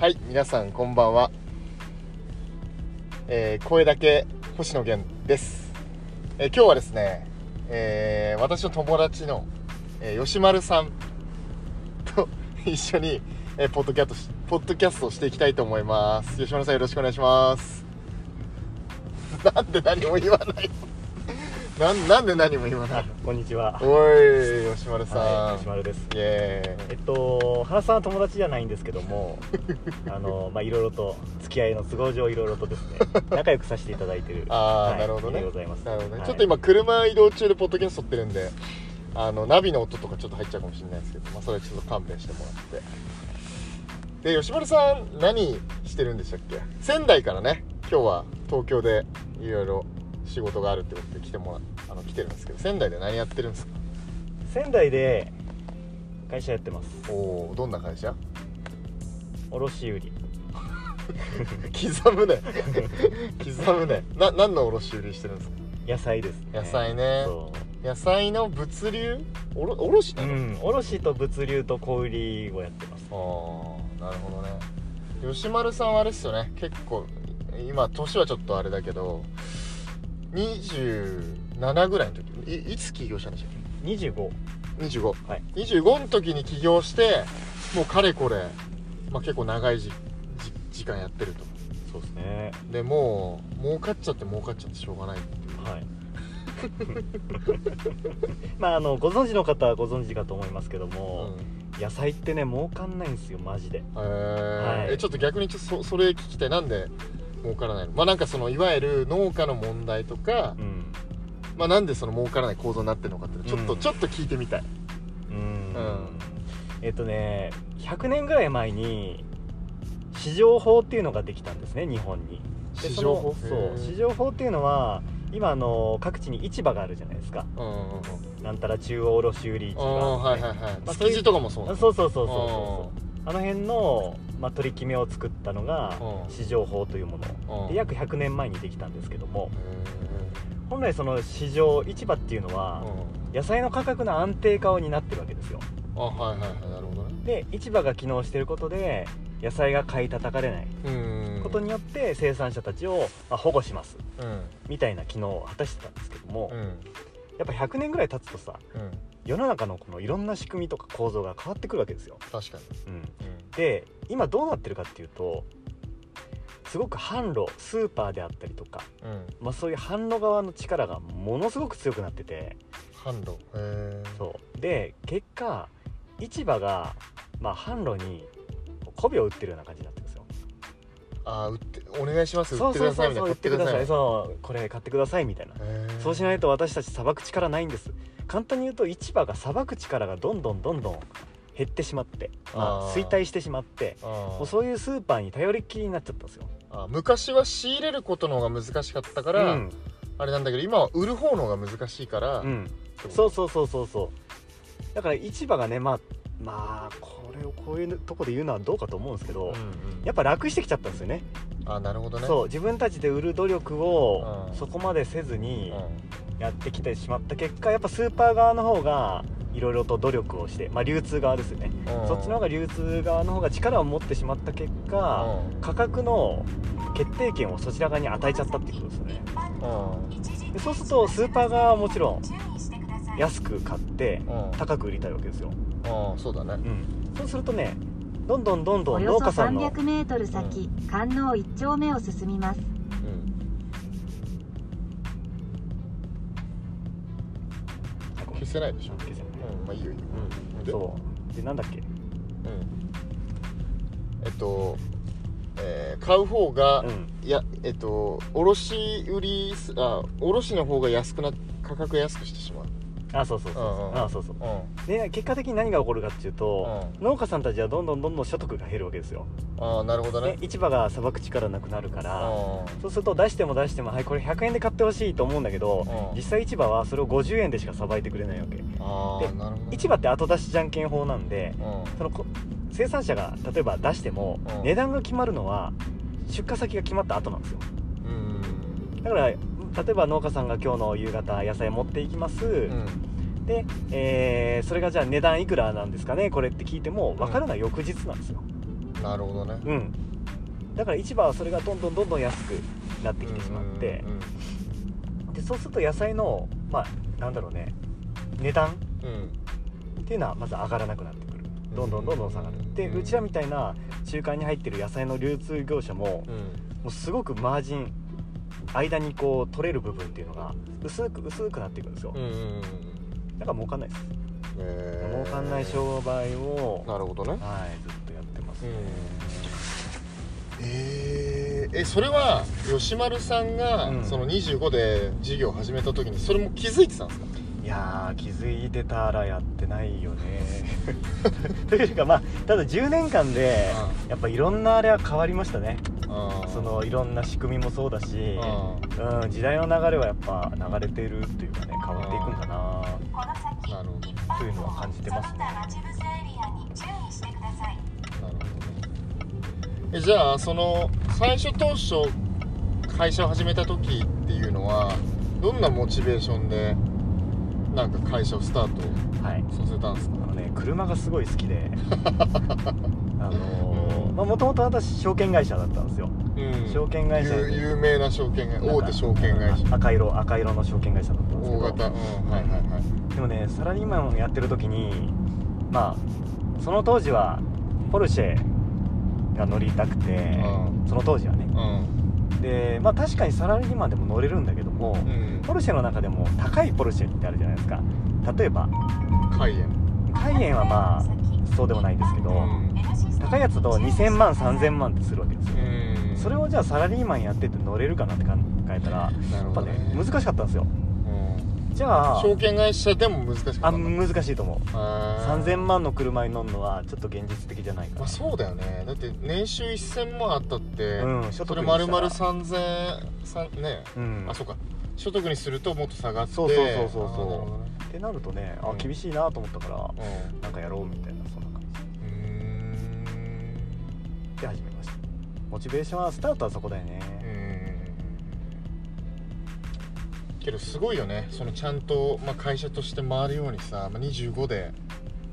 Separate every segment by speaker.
Speaker 1: はい皆さんこんばんは、えー声だけ星野源です、えー今日はですね、えー私の友達の、えー吉丸さんと 一緒に、えーポッドキャストポッドキャストをしていきたいと思います。吉丸さんよろしくお願いします。なんで何も言わないの？なんなんで何も言わない
Speaker 2: こんにちは。
Speaker 1: おい吉丸さん、
Speaker 2: はい、吉丸です。えっと、原さんは友達じゃないんですけども、あの、まあ、いろいろと、付き合いの都合上いろいろとですね、仲良くさせていただいてる。
Speaker 1: あー
Speaker 2: はい
Speaker 1: なるほどね。
Speaker 2: でございます。
Speaker 1: なるほどね、
Speaker 2: はい。
Speaker 1: ちょっと今車移動中でポッドキャスト撮ってるんであのナビの音とかちょっと入っちゃうかもしれないですけど、まあ、それはちょっと勘弁してもらって。で吉丸さん何してるんでしたっけ？仙台からね。今日は東京でいろいろ仕事があるってことで来てもらあの来てるんですけど仙台で何やってるんですか？
Speaker 2: 仙台で会社やってます。
Speaker 1: おおどんな会社？
Speaker 2: 卸売。
Speaker 1: 刻むね。刻むね。な何の卸売してるんですか？
Speaker 2: 野菜です、ね。
Speaker 1: 野菜ね。
Speaker 2: そ
Speaker 1: 野菜の物流？おろ卸？
Speaker 2: う。
Speaker 1: なの、
Speaker 2: うん、卸と物流と小売りをやってます。
Speaker 1: ああなるほどね。吉丸さんはあれですよね。結構今年はちょっとあれだけど27ぐらいの時？いいつ起業したんでしたっ
Speaker 2: 25。
Speaker 1: け25
Speaker 2: はい。
Speaker 1: 25の時に起業してもうかれこれ、まあ、結構長いじじ時間やってると。
Speaker 2: そうですね。
Speaker 1: でもう儲かっちゃって儲かっちゃってしょうがないっていう。
Speaker 2: はい。まああのご存知の方はご存知かと思いますけども、
Speaker 1: うん。
Speaker 2: 野菜ってね儲かんないんですよマジで。
Speaker 1: えー。
Speaker 2: はい。
Speaker 1: えちょっと逆にちょっとそそれ聞きたい。なんで儲からない。のまあなんかそのいわゆる農家の問題とか、
Speaker 2: うん。
Speaker 1: まあ、なんでその儲からない構造になってるのかってちょっと、
Speaker 2: うん。
Speaker 1: ちょっと聞いてみたい。
Speaker 2: うん。
Speaker 1: うん。
Speaker 2: えっとね100年ぐらい前に市場法っていうのができたんですね日本に。で
Speaker 1: 市場法？
Speaker 2: そう。市場法っていうのは今あの各地に市場があるじゃないですか。
Speaker 1: うんうんうん。
Speaker 2: なんたら中央卸売市
Speaker 1: ああ
Speaker 2: 場
Speaker 1: はいはいはい。
Speaker 2: まあ
Speaker 1: 築地とかもそう
Speaker 2: あ
Speaker 1: な
Speaker 2: そうそうそうそうそうあの辺の、まあ、取り決めを作ったのが
Speaker 1: うん。
Speaker 2: 市場法というもの。
Speaker 1: うん。
Speaker 2: で約100年前にできたんですけども。
Speaker 1: へ
Speaker 2: 本来その市場市場っていうの
Speaker 1: ー
Speaker 2: は
Speaker 1: うん。
Speaker 2: 野菜の価格の安定化を担ってるわけですよ。
Speaker 1: あはいはいはいなるほどね。
Speaker 2: で市場が機能していることで野菜が買い叩かれない。
Speaker 1: うん。
Speaker 2: ことによって生産者たちをまあ保護します。
Speaker 1: うん。
Speaker 2: みたいな機能を果たしてたんですけども、
Speaker 1: うん。
Speaker 2: やっぱ100年ぐらい経つとさ
Speaker 1: うん
Speaker 2: 世の中のこのいろんな仕組みとか構造が変わってくるわけですよ、
Speaker 1: 確かに。
Speaker 2: うん、で今どうなってるかっていうとすごく販路スーパーであったりとか、
Speaker 1: うん。うん
Speaker 2: まあ、そういう販路側の力がものすごく強くなってて。
Speaker 1: 販路。
Speaker 2: そう。で結果市場が、まあ、販路に媚びを売ってるような感じになって
Speaker 1: あー売ってお願いします売
Speaker 2: そう
Speaker 1: ってく
Speaker 2: そうそう
Speaker 1: ださいみたいな。買っててください。
Speaker 2: そうこれ買ってくださいみたいな。そうしないと私たちさばく力ないんです。簡単に言うと市場がさばく力がどんどんどんどん減ってしまって、まあ、衰退してしまって
Speaker 1: あ
Speaker 2: もう
Speaker 1: ー
Speaker 2: そういうスーパーに頼りっきりになっちゃったんですよ。
Speaker 1: あ昔は仕入れることの方が難しかったから、
Speaker 2: うん。
Speaker 1: あれなんだけど今は売る方の方が難しいから、
Speaker 2: うん、そうそうそうそうそう。だから市場がねまあまあこれをこういうとこで言うのはどうかと思うんですけど、
Speaker 1: うんうん。
Speaker 2: やっぱ楽してきちゃったんですよね。
Speaker 1: あなるほどね。
Speaker 2: そう自分たちで売る努力を
Speaker 1: うん。
Speaker 2: そこまでせず
Speaker 1: う
Speaker 2: に
Speaker 1: ん。
Speaker 2: やってきてしまった結果やっぱスーパー側の方がいろいろと努力をして、まあ、流通側ですよね。
Speaker 1: うん。
Speaker 2: そっちの方が流通側の方が力を持ってしまった結果
Speaker 1: うん。
Speaker 2: 価格の決定権をそちら側に与えちゃったっていうことですよね。
Speaker 1: うん。
Speaker 2: でそうするとスーパー側はもちろん安く買って
Speaker 1: うん。
Speaker 2: 高く売りたいわけですよ、
Speaker 1: うんそうだね。
Speaker 2: うん、そうするとねどんどんどんどん
Speaker 3: およそ
Speaker 2: 農家さんの
Speaker 3: 300m 先、観音一丁目を進みます。
Speaker 1: うん。消せないでしょ。
Speaker 2: 消せない。
Speaker 1: うんまあいいよ。いいよ
Speaker 2: うん。
Speaker 1: で
Speaker 2: そう。でなんだっけ？
Speaker 1: うん。えっとえー買う方が、
Speaker 2: うん。
Speaker 1: いやえっと卸売あ卸の方が安くな価格安くしてしまう
Speaker 2: あそうそうそうあそうそう。
Speaker 1: うん。
Speaker 2: で結果的に何が起こるかっていうと、農家さんたちはどんどんどんどん所得が減るわけですよ。
Speaker 1: ああなるほどね。
Speaker 2: で市場がさばく力なくなるから
Speaker 1: あ
Speaker 2: そうすると出しても出してもはいこれ100円で買ってほしいと思うんだけど
Speaker 1: うん。
Speaker 2: 実際市場はそれを50円でしかさばいてくれないわけ。
Speaker 1: あ
Speaker 2: で
Speaker 1: ーなるほど
Speaker 2: 市場って後出しじゃんけん法なんで
Speaker 1: うん。
Speaker 2: そのこ生産者が例えば出しても
Speaker 1: うん。
Speaker 2: 値段が決まるのは出荷先が決まった後なんですよ。
Speaker 1: うん。
Speaker 2: だから例えば農家さんが今日の夕方野菜持っていきます、
Speaker 1: うん。
Speaker 2: で、えーそれがじゃあ値段いくらなんですかね？これって聞いても分かるのは翌日なんですよ、
Speaker 1: なるほどね。
Speaker 2: うん。だから市場はそれがどんどんどんどん安くなってきてしまって。でそうすると野菜のまあなんだろうね。値段
Speaker 1: うん。うん
Speaker 2: っていうのはまず上がらなくなってくる。どんどんどんどん下がる。で
Speaker 1: うん
Speaker 2: うちらみたいな中間に入ってる野菜の流通業者も
Speaker 1: うん。
Speaker 2: もうすごくマージン間にこう取れる部分っていうのが薄く薄くなっていくんですよ。
Speaker 1: うんうんうん
Speaker 2: だから儲かんないです。
Speaker 1: えー。
Speaker 2: 儲かんない商売を
Speaker 1: なるほどね。
Speaker 2: はいずっとやってます。ね
Speaker 1: えー、えそれは吉丸さんが、
Speaker 2: うん。
Speaker 1: その25で事業を始めた時にそれも気づいてたんですか？
Speaker 2: いやー気づいてたらやってないよね。というかまあただ10年間でやっぱいろんなあれは変わりましたね。そのいろんな仕組みもそうだし、
Speaker 1: あ
Speaker 2: うん、時代の流れはやっぱ流れてるっていうかね変わっていくんだな。というのは感じてますね
Speaker 3: その他待ち伏せエリアに注意してください。
Speaker 1: なるほどねえじゃあその最初当初会社を始めた時っていうのはどんなモチベーションでなんか会社をスタート
Speaker 2: はい。
Speaker 1: させたんですか？
Speaker 2: あのね車がすごい好きで。あのーまあもともと私証券会社だったんですよ。
Speaker 1: うん。
Speaker 2: 証券会社
Speaker 1: 有有名な証券会
Speaker 2: なんか
Speaker 1: 大手証券会社。
Speaker 2: 赤色赤色の証券会社だったんですけど。
Speaker 1: 大型。うんはいはいはい。
Speaker 2: でもねサラリーマンをやってる時にまあその当時はポルシェが乗りたくて
Speaker 1: う
Speaker 2: その当時はね。
Speaker 1: うん
Speaker 2: でまあ確かにサラリーマンでも乗れるんだけども
Speaker 1: うん。
Speaker 2: ポルシェの中でも高いポルシェってあるじゃないですか。例えば
Speaker 1: 海縁
Speaker 2: カイエンはまあそうでもないんですけど
Speaker 1: うん。
Speaker 2: 高いやつだと2000万3000万ってするわけですよ。
Speaker 1: うん。
Speaker 2: それをじゃあサラリーマンやってて乗れるかなって考えたらや
Speaker 1: なるほど
Speaker 2: っぱね
Speaker 1: ね
Speaker 2: 難しかったんですよ。
Speaker 1: うん
Speaker 2: じゃあ
Speaker 1: 証券会社でも難しかった
Speaker 2: あ難しいと思う。
Speaker 1: あー。
Speaker 2: 3000万の車に乗るのはちょっと現実的じゃないかな
Speaker 1: まあそうだよね。だって年収1000万あったって、
Speaker 2: うん所
Speaker 1: そ
Speaker 2: 得にしたら
Speaker 1: れ丸々3000さね、
Speaker 2: うん。
Speaker 1: あそうか。所得にするともっと下がって。
Speaker 2: そうそうそうそうそう。ってなるとねあ
Speaker 1: うん。
Speaker 2: 厳しいなと思ったから
Speaker 1: うん。
Speaker 2: なんかやろうみたいなそんな感
Speaker 1: うーん。
Speaker 2: じで始めました。モチベーションはスタートはそこだよね。
Speaker 1: うーんけどすごいよね。そのちゃんと、まあ、会社として回るようにさ、まあ、25で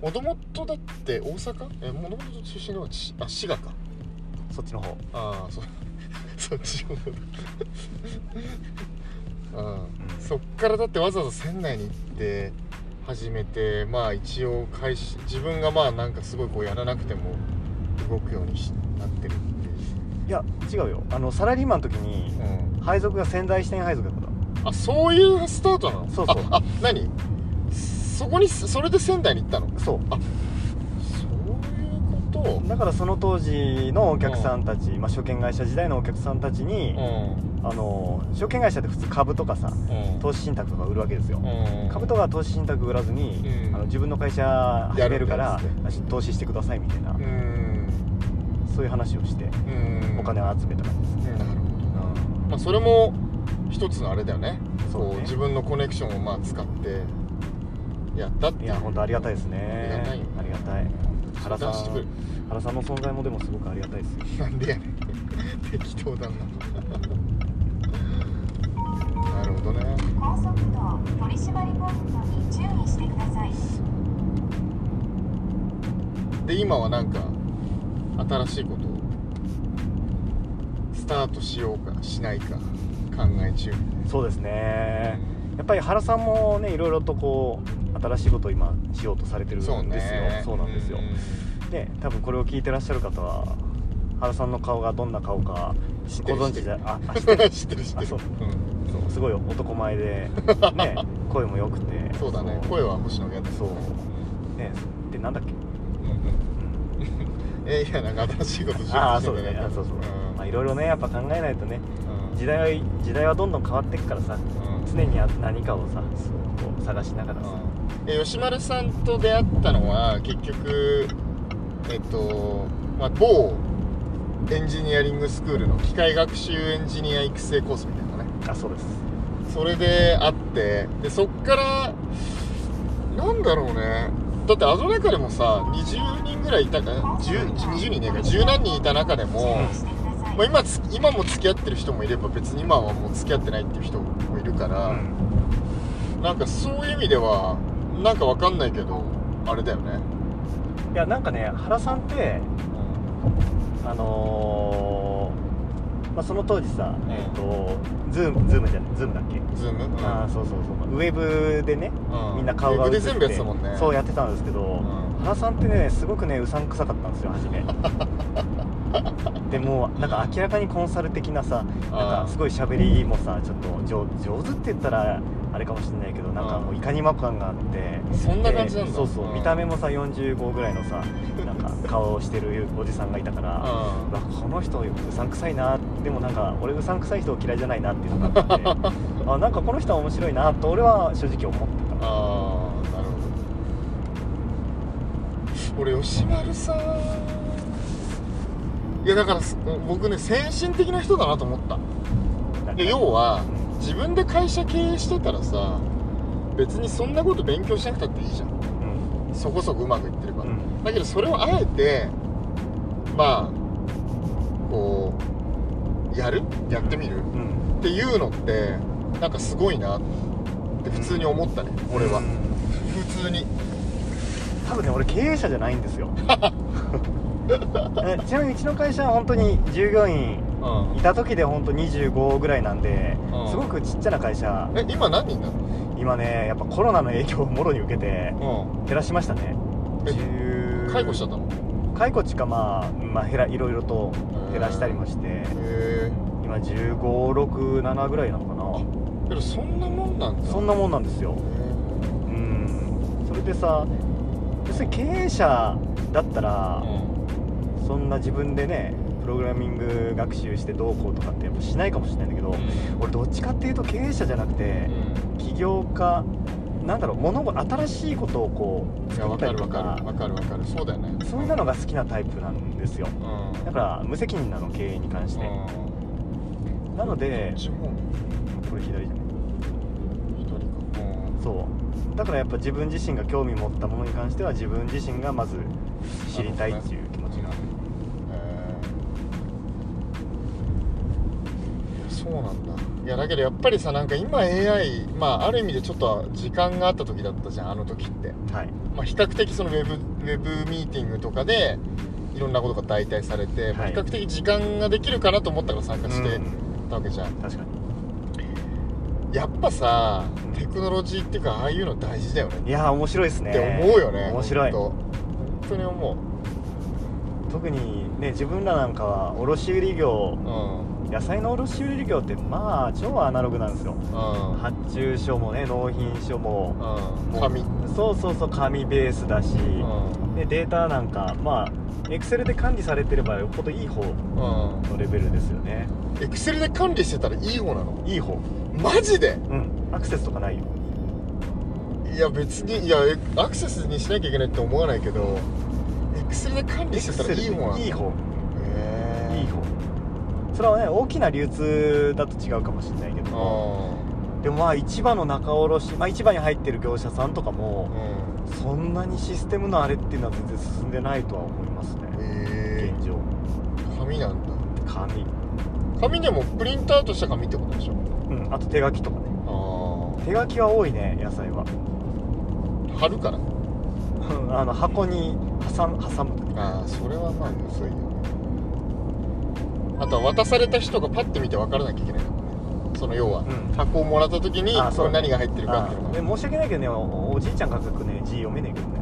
Speaker 1: もともとだって大阪？えもともと出身のちあ滋賀か。
Speaker 2: そっちの方。
Speaker 1: ああそ そっちの方。だ うん。
Speaker 2: うん。
Speaker 1: そっからだってわざわざ仙台に行って始めてまあ一応会社自分がまあなんかすごいこうやらなくても動くようにしなってるって
Speaker 2: いや違うよ。あのサラリーマンの時に
Speaker 1: いう、
Speaker 2: 配属が仙台支店配属だった。
Speaker 1: うん、あそういうスタートなの？
Speaker 2: そうそう。
Speaker 1: ああ何？そこにそれで仙台に行ったの？
Speaker 2: そう。
Speaker 1: そういうこと？
Speaker 2: だからその当時のお客さんたち、まあ、証券会社時代のお客さんたちに、
Speaker 1: うん。
Speaker 2: あの証券会社って普通株とかさ
Speaker 1: うん。
Speaker 2: 投資信託とか売るわけですよ、
Speaker 1: うん。
Speaker 2: 株とか投資信託売らずに、
Speaker 1: うん。
Speaker 2: あの自分の会社始めるから投資してくださいみたいな、
Speaker 1: うん。
Speaker 2: そういう話をして
Speaker 1: うん。
Speaker 2: お金を集めた感じですね、
Speaker 1: なるほどまあ、それも一つのあれだよね。
Speaker 2: そうね。
Speaker 1: こう自分のコネクションをまあ使ってやったってい
Speaker 2: や本当ありがたいですね。
Speaker 1: ありがたいよ
Speaker 2: ありがたい。原さん原さんの存在もでもすごくありがたいです。よ
Speaker 1: なんでやねん。適当だな。なるほどね。
Speaker 3: 高速道取り締まりポイントに注意してください。
Speaker 1: で今はなんか新しいことをスタートしようかしないか考え中。
Speaker 2: そうですね。やっぱり原さんもねいろいろとこう新しいことを今しようとされてるんですよ。
Speaker 1: そうね。
Speaker 2: そうなんですよ。で多分これを聞いてらっしゃる方は原さんの顔がどんな顔かご存知でああ
Speaker 1: 知っ
Speaker 2: ててる。
Speaker 1: る知ってる知ってる。
Speaker 2: あそう。
Speaker 1: うん
Speaker 2: そう。すごい男前で ね声も良くて。
Speaker 1: そうだね。声は星野源
Speaker 2: そう。ねでなんだっけ、
Speaker 1: うんうん。
Speaker 2: うん
Speaker 1: えいやなんか新しいことしよ
Speaker 2: ああ
Speaker 1: うとしてる
Speaker 2: そうだね。あそうそう、
Speaker 1: ん。
Speaker 2: まあいろいろねやっぱ考えないとね。
Speaker 1: うん
Speaker 2: 時代は時代はどんどん変わっていくからさ
Speaker 1: うん。
Speaker 2: 常にあ何かをさこう探しながらさ。
Speaker 1: え吉丸さんと出会ったのは結局えっと、まあ、某エンジニアリングスクールの機械学習エンジニア育成コースみたいなね。
Speaker 2: あそうです。
Speaker 1: それで会ってでそっからなんだろうね。だってあの中でもさ20人ぐらいいたか 10, 20人ねえか10何人いた中でも、
Speaker 3: してください
Speaker 1: まあ、今つ今も付き合ってる人もいれば別に今はもう付き合ってないっていう人もいるから、
Speaker 2: うん。
Speaker 1: なんかそういう意味ではなんかわかんないけどあれだよね、
Speaker 2: いやなんかね原さんってあのーまあ、その当時さ、
Speaker 1: うん
Speaker 2: えっとズームズームじゃないズームだっけ、
Speaker 1: ズーム、うん。
Speaker 2: ああそうそうそう。ウェブでね、
Speaker 1: うん。
Speaker 2: みんな顔が
Speaker 1: ウェブで
Speaker 2: 映って
Speaker 1: 全部やってたもんね。
Speaker 2: そうやってたんですけど、
Speaker 1: ん。
Speaker 2: 原さんってねすごくねうさんくさかったんですよ初め でもうなんか明らかにコンサル的なさなんかすごい喋りもさちょっと上上手って言ったらあれかもしれないけどなんかもういかにも感があって。
Speaker 1: そんな感じなんだ。
Speaker 2: でそうそう、
Speaker 1: うん。
Speaker 2: 見た目もさ45ぐらいのさ なんか顔をしてるおじさんがいたから、この人うさんくさいなでもなんか俺うさんくさい人嫌いじゃないなっていうのがあって あなんかこの人は面白いなと俺は正直思って。た
Speaker 1: ああなるほど。俺吉丸さんいやだからす僕ね先進的な人だなと思った。いや要は
Speaker 2: うん。
Speaker 1: 自分で会社経営してたらさ別にそんなこと勉強しなくたっていいじゃん。
Speaker 2: うん。
Speaker 1: そこそこうまくいってれば、
Speaker 2: うん。
Speaker 1: だけどそれをあえてまあこうやる？やってみる？
Speaker 2: うん。
Speaker 1: っていうのってなんかすごいなって普通に思ったね、俺は。
Speaker 2: うん。
Speaker 1: 普通に。
Speaker 2: 多分ね俺経営者じゃないんですよ。え ちなみにうちの会社は本当に従業員
Speaker 1: うん
Speaker 2: いた時で本当25ぐらいなんで
Speaker 1: うん。
Speaker 2: すごくちっちゃな会社。
Speaker 1: え今何人なの？
Speaker 2: 今ねやっぱコロナの影響をもろに受けて
Speaker 1: う
Speaker 2: 減らしましたね。
Speaker 1: え
Speaker 2: 10
Speaker 1: 介護しちゃったの？
Speaker 2: 解雇地かまあ、まあ、減らいろいろと減らしたりもして
Speaker 1: へえ
Speaker 2: 今1567ぐらいなのかな。
Speaker 1: けどそんなもんなんだ。
Speaker 2: そんなもんなんですよ。
Speaker 1: へ
Speaker 2: うん。それでさ要するに経営者だったら
Speaker 1: え
Speaker 2: そんな自分でねプログラミング学習してどうこうとかってやっぱしないかもしれないんだけど、俺どっちかっていうと経営者じゃなくて起業家なんだろう物事新しいことをこう作った
Speaker 1: わかるわ
Speaker 2: りとか。
Speaker 1: かるわかるわかる。そうだよね。
Speaker 2: そういうのが好きなタイプなんですよ。
Speaker 1: うん。
Speaker 2: だから無責任なの経営に関して。なのでこれ左じゃないそう。だからやっぱ自分自身が興味持ったものに関しては自分自身がまず知りたいっていう
Speaker 1: そうなんだ。いやだけどやっぱりさなんか今 AI まあある意味でちょっと時間があった時だったじゃんあの時って、
Speaker 2: はい。
Speaker 1: まあ、比較的そのウェブウェブミーティングとかでいろんなことが代替されて、まあ
Speaker 2: はい。
Speaker 1: 比較的時間ができるかなと思ったから参加して
Speaker 2: うん。
Speaker 1: たわけじゃん、
Speaker 2: 確かに。
Speaker 1: やっぱさテクノロジーっていうかああいうの大事だよね。
Speaker 2: いやー面白いですね。
Speaker 1: って思うよね
Speaker 2: 面白い。
Speaker 1: 本当本当に思
Speaker 2: 特にね自分らなんかは卸売業
Speaker 1: ううん
Speaker 2: 野菜の卸売業ってまあ超アナログなんですよ。
Speaker 1: うん。
Speaker 2: 発注書もね納品書も。
Speaker 1: うん。紙。
Speaker 2: そうそうそう紙ベースだし、
Speaker 1: うん。
Speaker 2: でデータなんかまあエクセルで管理されてればよっぽどいい方
Speaker 1: う
Speaker 2: のレベルですよね。
Speaker 1: んエクセルで管理してたらいい方なの？
Speaker 2: いい方。
Speaker 1: マジで？
Speaker 2: うん。アクセスとかないよ。
Speaker 1: いや別にいやえアクセスにしなきゃいけないって思わないけどエクセルで管理してたらいい方なの？
Speaker 2: いい方それはね大きな流通だと違うかもしれないけどでもまあ市場の仲卸まあ市場に入ってる業者さんとか
Speaker 1: あ
Speaker 2: も
Speaker 1: うん。
Speaker 2: そんなにシステムのあれっていうのは全然進んでないとは思いますね。
Speaker 1: へ
Speaker 2: 現状。
Speaker 1: え紙なんだ。
Speaker 2: 紙。
Speaker 1: 紙でもプリントアウトした紙ってことでしょ？
Speaker 2: うんあと手書きとかね。
Speaker 1: あ
Speaker 2: 手書きは多いね野菜は。
Speaker 1: あ貼るから。
Speaker 2: あの箱に挟む挟む
Speaker 1: ああそれはまあむずいよ。ねあとは渡された人がパッて見て分からなきゃいけない。その要は、
Speaker 2: うん。
Speaker 1: 箱をもらった時に
Speaker 2: あそう。
Speaker 1: これ何が入ってるかっていうのが。
Speaker 2: あで申し訳ないけどねおおじいちゃんが書くね字読めねえけどね。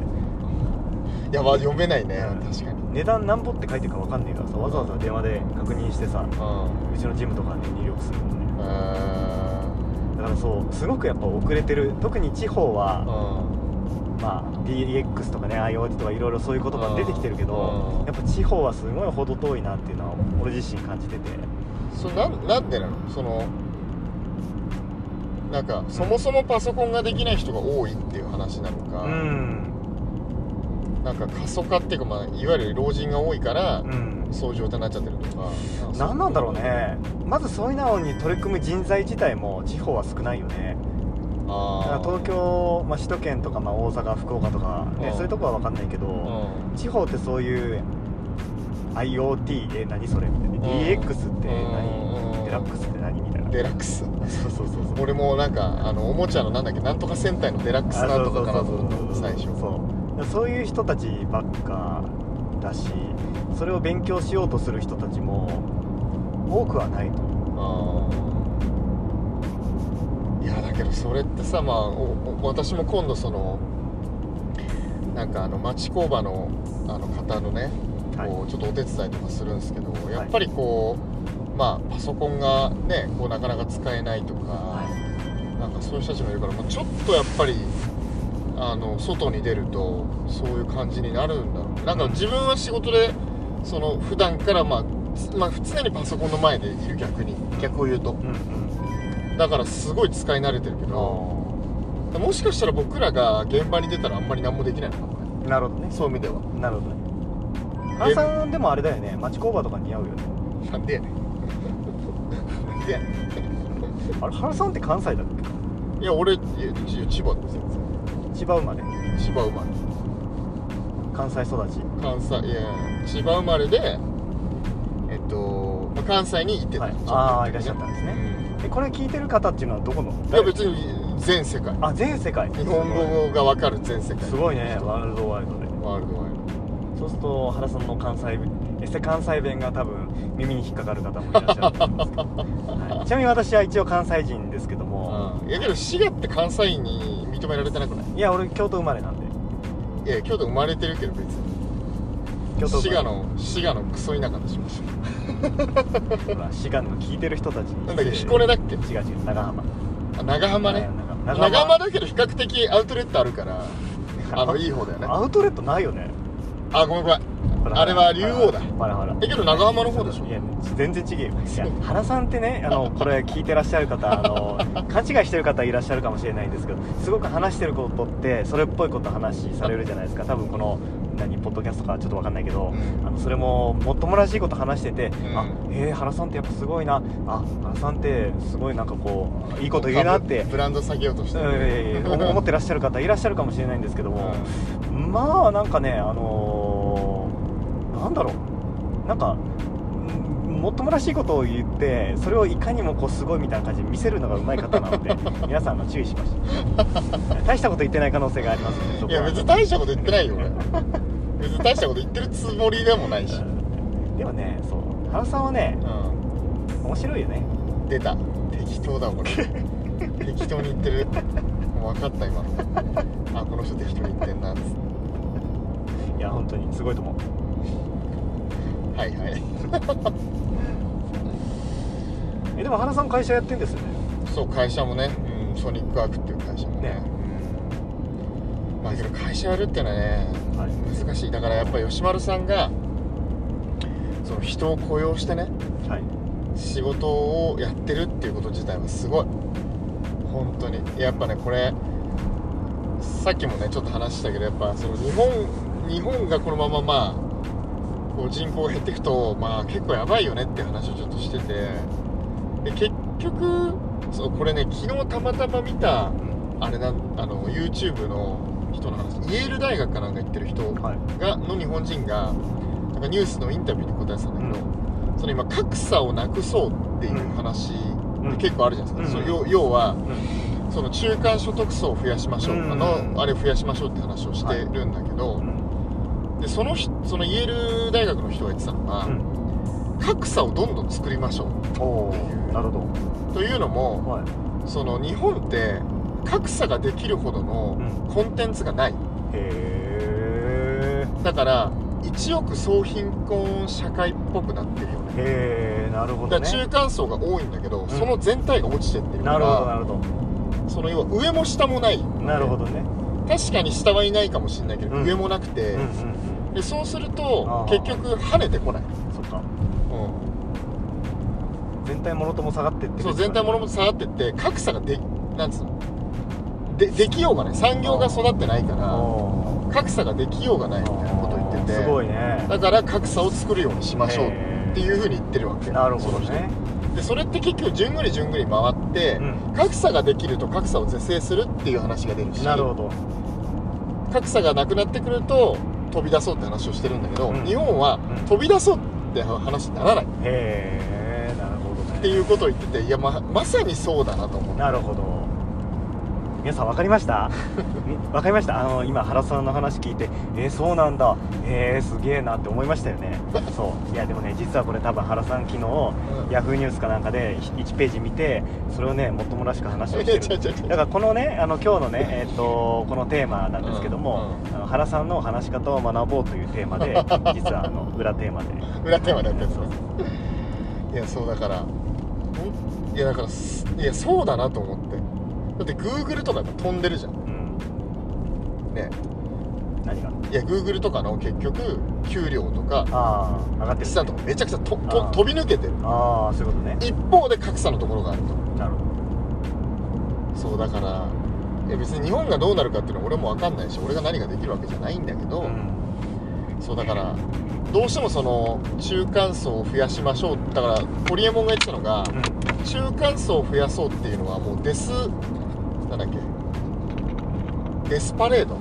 Speaker 1: いやまあ読めないね、
Speaker 2: うん。
Speaker 1: 確かに。
Speaker 2: 値段なんぼって書いてるか分かんねえからさわざわざ電話で確認してさ
Speaker 1: うん。
Speaker 2: うちのジムとかで入力するもんね。
Speaker 1: え
Speaker 2: だからそうすごくやっぱ遅れてる。特に地方は、
Speaker 1: ー
Speaker 2: まあ、DX とかね IoT とかいろいろそういうことが出てきてるけど
Speaker 1: うん
Speaker 2: やっぱ地方はすごい程遠いなっていうのは俺自身感じてて。
Speaker 1: うんそれなんなんでなの？そのなんかそもそもパソコンができない人が多いっていう話なのか、
Speaker 2: うん。
Speaker 1: なんか過疎化っていうか、まあ、いわゆる老人が多いから、
Speaker 2: うん。
Speaker 1: そういう状態になっちゃってるとか。
Speaker 2: 何なんだろうね。まずそういうのに取り組む人材自体も地方は少ないよね
Speaker 1: ああ
Speaker 2: 東京、まあ、首都圏とか、まあ、大阪福岡とか、ね
Speaker 1: うん。
Speaker 2: そういうとこは分かんないけど、
Speaker 1: うん。
Speaker 2: 地方ってそういう IoT え何それ？みたいな、
Speaker 1: ん。
Speaker 2: DX って
Speaker 1: うん。
Speaker 2: 何？デラックスって何？みたいな。
Speaker 1: デラックス。
Speaker 2: そうそうそうそう。
Speaker 1: 俺もなんかあのおもちゃのなんだっけなんとか戦隊のデラックスなんとかかなと思った最初。
Speaker 2: そうそういう人たちばっかだしそれを勉強しようとする人たちも多くはないと
Speaker 1: あけどそれってさまあ私も今度そのなんかあの町工場のあの方のねこうちょっとお手伝いとかするんですけど、やっぱりこうまあパソコンがねこうなかなか使えないとか、なんかそういう人たちもいるから、まあ、ちょっとやっぱりあの外に出るとそういう感じになるんだろう。ねなんか自分は仕事でその普段からまあ、つまあ、常にパソコンの前でいる逆に。逆を言うと。
Speaker 2: うんうん
Speaker 1: だからすごい使い慣れてるけどもしかしたら僕らが現場に出たらあんまり何もできないのかもね。
Speaker 2: なるほどね。
Speaker 1: そういう意味では。
Speaker 2: なるほどね。原さんでもあれだよね。町工場とか似合うよね。
Speaker 1: なんでやねん。なんでやね
Speaker 2: あれ原さんって関西だっ
Speaker 1: んいや俺いやち千葉で全然
Speaker 2: け千葉生まれ？
Speaker 1: 千葉生まれ。
Speaker 2: 関西育ち？
Speaker 1: 関西いや千葉生まれでえっと、まあ、関西に行ってた、
Speaker 2: はい。ああいらっしゃったんですね。
Speaker 1: うん。
Speaker 2: えこれ聞いてる方っていうのはどこの？
Speaker 1: いや別に全世界。
Speaker 2: あ全世界。
Speaker 1: 日本語が分かる全世界。
Speaker 2: すごいね。ワールドワイドで。
Speaker 1: ワールドワイ
Speaker 2: そうすると原さんの関西弁エセ関西弁が多分耳に引っかかる方もいらっしゃると思うんですけど、はい。ちなみに私は一応関西人ですけど
Speaker 1: ド
Speaker 2: も、
Speaker 1: うんいやけど滋賀って関西に認められてなくない？
Speaker 2: いや俺京都生まれなんで。
Speaker 1: いや京都生まれてるけど別に。
Speaker 2: 京都
Speaker 1: 滋賀の滋賀のクソ田舎としましょ
Speaker 2: ほら滋賀の聞いてる人たちに。
Speaker 1: うなんだっけ彦根だっけ？
Speaker 2: 違う違う長浜。
Speaker 1: あ長浜ね。
Speaker 2: 長
Speaker 1: 長浜。だけど比較的アウトレットあるからあのいい方だよね。
Speaker 2: アウトレットないよね。
Speaker 1: あごめんごめん。あれは竜王だ。
Speaker 2: ほらほら。
Speaker 1: えけど長浜の方でしょ？
Speaker 2: いや全然違えよ。いや原さんってねあの これ聞いてらっしゃる方あの勘違いしてる方いらっしゃるかもしれないんですけどすごく話してることってそれっぽいこと話されるじゃないですか。多分この何ポッドキャストかちょっと分かんないけど、
Speaker 1: うん。
Speaker 2: あのそれももっともらしいこと話してて、
Speaker 1: ん。
Speaker 2: あへえ原さんってやっぱすごいな。あ原さんってすごいなんかこういいこと言うなって。
Speaker 1: ブランド下げようとして
Speaker 2: うんいやいやいや思ってらっしゃる方いらっしゃるかもしれないんですけども、まあなんかねあのーなんだろう。なんかうんもっともらしいことを言ってそれをいかにもこうすごいみたいな感じで見せるのがうまい方なので 皆さんあの注意しました大したこと言ってない可能性がありますのでそこは。
Speaker 1: いや別に大したこと言ってないよ俺。別に大したこと言ってるつもりでもないし、
Speaker 2: うん。でもねそう。原さんはね
Speaker 1: う
Speaker 2: 面白いよね。
Speaker 1: ん、出た。適当だこれ。適当に言ってる。もう分かった今。のあこの人適当に言ってんなっつって。
Speaker 2: いや本当にすごいと思う。
Speaker 1: はいはい
Speaker 2: えでも原さん会社やってんですよね。
Speaker 1: そう会社もね、うん、ソニックアークっていう会社もね。
Speaker 2: ね。
Speaker 1: うん。まあけど会社やるってのはね
Speaker 2: はい。
Speaker 1: 難しい。だからやっぱ吉丸さんがその人を雇用してね
Speaker 2: はい。
Speaker 1: 仕事をやってるっていうこと自体はすごい。本当に。やっぱねこれさっきもねちょっと話したけどやっぱその日本日本がこのまままあこう人口が減っていくとまあ結構やばいよねっていう話をちょっとしててで結局そうこれね昨日たまたま見たあれなあの YouTube の人の話。イェール大学かなんか行ってる人
Speaker 2: はい。
Speaker 1: がの日本人がなんかニュースのインタビューに答えてたんだけど、その今格差をなくそうっていう話
Speaker 2: うん。
Speaker 1: って結構あるじゃないですか、
Speaker 2: うん。
Speaker 1: そう要要は
Speaker 2: うん。
Speaker 1: その中間所得層を増やしましょう、
Speaker 2: うん。
Speaker 1: あのあれ増やしましょうって話をしてるんだけど、
Speaker 2: うん。
Speaker 1: でその人そのイェール大学の人が言ってたのは、
Speaker 2: うん
Speaker 1: 格差をどんどん作りましょ
Speaker 2: おおなるほ
Speaker 1: うというのも
Speaker 2: どはい。
Speaker 1: その日本って格差ができるほどの
Speaker 2: うん。
Speaker 1: コンテンツがない。
Speaker 2: へ
Speaker 1: だから一億総貧困社会っぽくなってるよね。
Speaker 2: えへえなるほどね。
Speaker 1: だから中間層が多いんだけど、
Speaker 2: ん。
Speaker 1: その全体が落ちてってるか
Speaker 2: なるほどな
Speaker 1: ら
Speaker 2: るほ
Speaker 1: その要は上も下もない
Speaker 2: どなるほどね。
Speaker 1: 確かに下はいないかもしれないけど、
Speaker 2: うん。
Speaker 1: 上もなくて、
Speaker 2: うんうんうん。
Speaker 1: でそうする
Speaker 2: あ
Speaker 1: と
Speaker 2: ー。
Speaker 1: 結局跳ねてこない、
Speaker 2: そっか
Speaker 1: う
Speaker 2: 全体もろとも下がってって。
Speaker 1: そう全体ものも下がってって格差がでなんつうの？でできようがない。産業が育ってないから
Speaker 2: お
Speaker 1: 格差ができようがないみたいなことを言ってて。
Speaker 2: すごいね。
Speaker 1: だから格差を作るようにしましょうっていうふうに言ってるわけ。
Speaker 2: なるほどね。
Speaker 1: 人。でそれって結局じゅんぐりじゅんぐり回って、
Speaker 2: うん。
Speaker 1: 格差ができると格差を是正するっていう話が出るし
Speaker 2: なるほど。
Speaker 1: 格差がなくなってくると飛び出そうって話をしてるんだけど、
Speaker 2: うん。
Speaker 1: 日本は
Speaker 2: うん。
Speaker 1: 飛び出そうって話にならない。っ
Speaker 2: へえなるほどね
Speaker 1: ていうことを言ってていやままさにそうだなと思って。
Speaker 2: なるほど。皆さん分かりました？み分かりました？あの今原さんの話聞いてえー、そうなんだ。えー、すげえなって思いましたよね。そう。いやでもね実はこれ多分原さん昨日、
Speaker 1: ん。
Speaker 2: ヤフーニュースかなんかで1ページ見てそれをねもっともらしく話をしてる。だからこのねあの今日のねえっ、とこのテーマなんですけども、あの原さんの話し方を学ぼうというテーマで実はあの裏テーマで。
Speaker 1: 裏テーマでやってるんですね。いやそうだからんいやだからすいやそうだなと思って。だって Google とかやっぱ飛んでるじゃん。
Speaker 2: うん。
Speaker 1: ね。
Speaker 2: 何が？
Speaker 1: いや Google とかの結局給料とか
Speaker 2: ああ上がっ
Speaker 1: 資産とかめちゃくちゃとと飛び抜けてる。
Speaker 2: ああそういうことね。
Speaker 1: 一方で格差のところがあると。
Speaker 2: なるほ
Speaker 1: そうだからいや別に日本がどうなるかっていうのは俺も分かんないし俺が何ができるわけじゃないんだけど、
Speaker 2: どうん。
Speaker 1: そうだからどうしてもその中間層を増やしましょう。だからホリエモンが言ってたのが中間層を増やそうっていうのはもうデスなんだっけデスパレード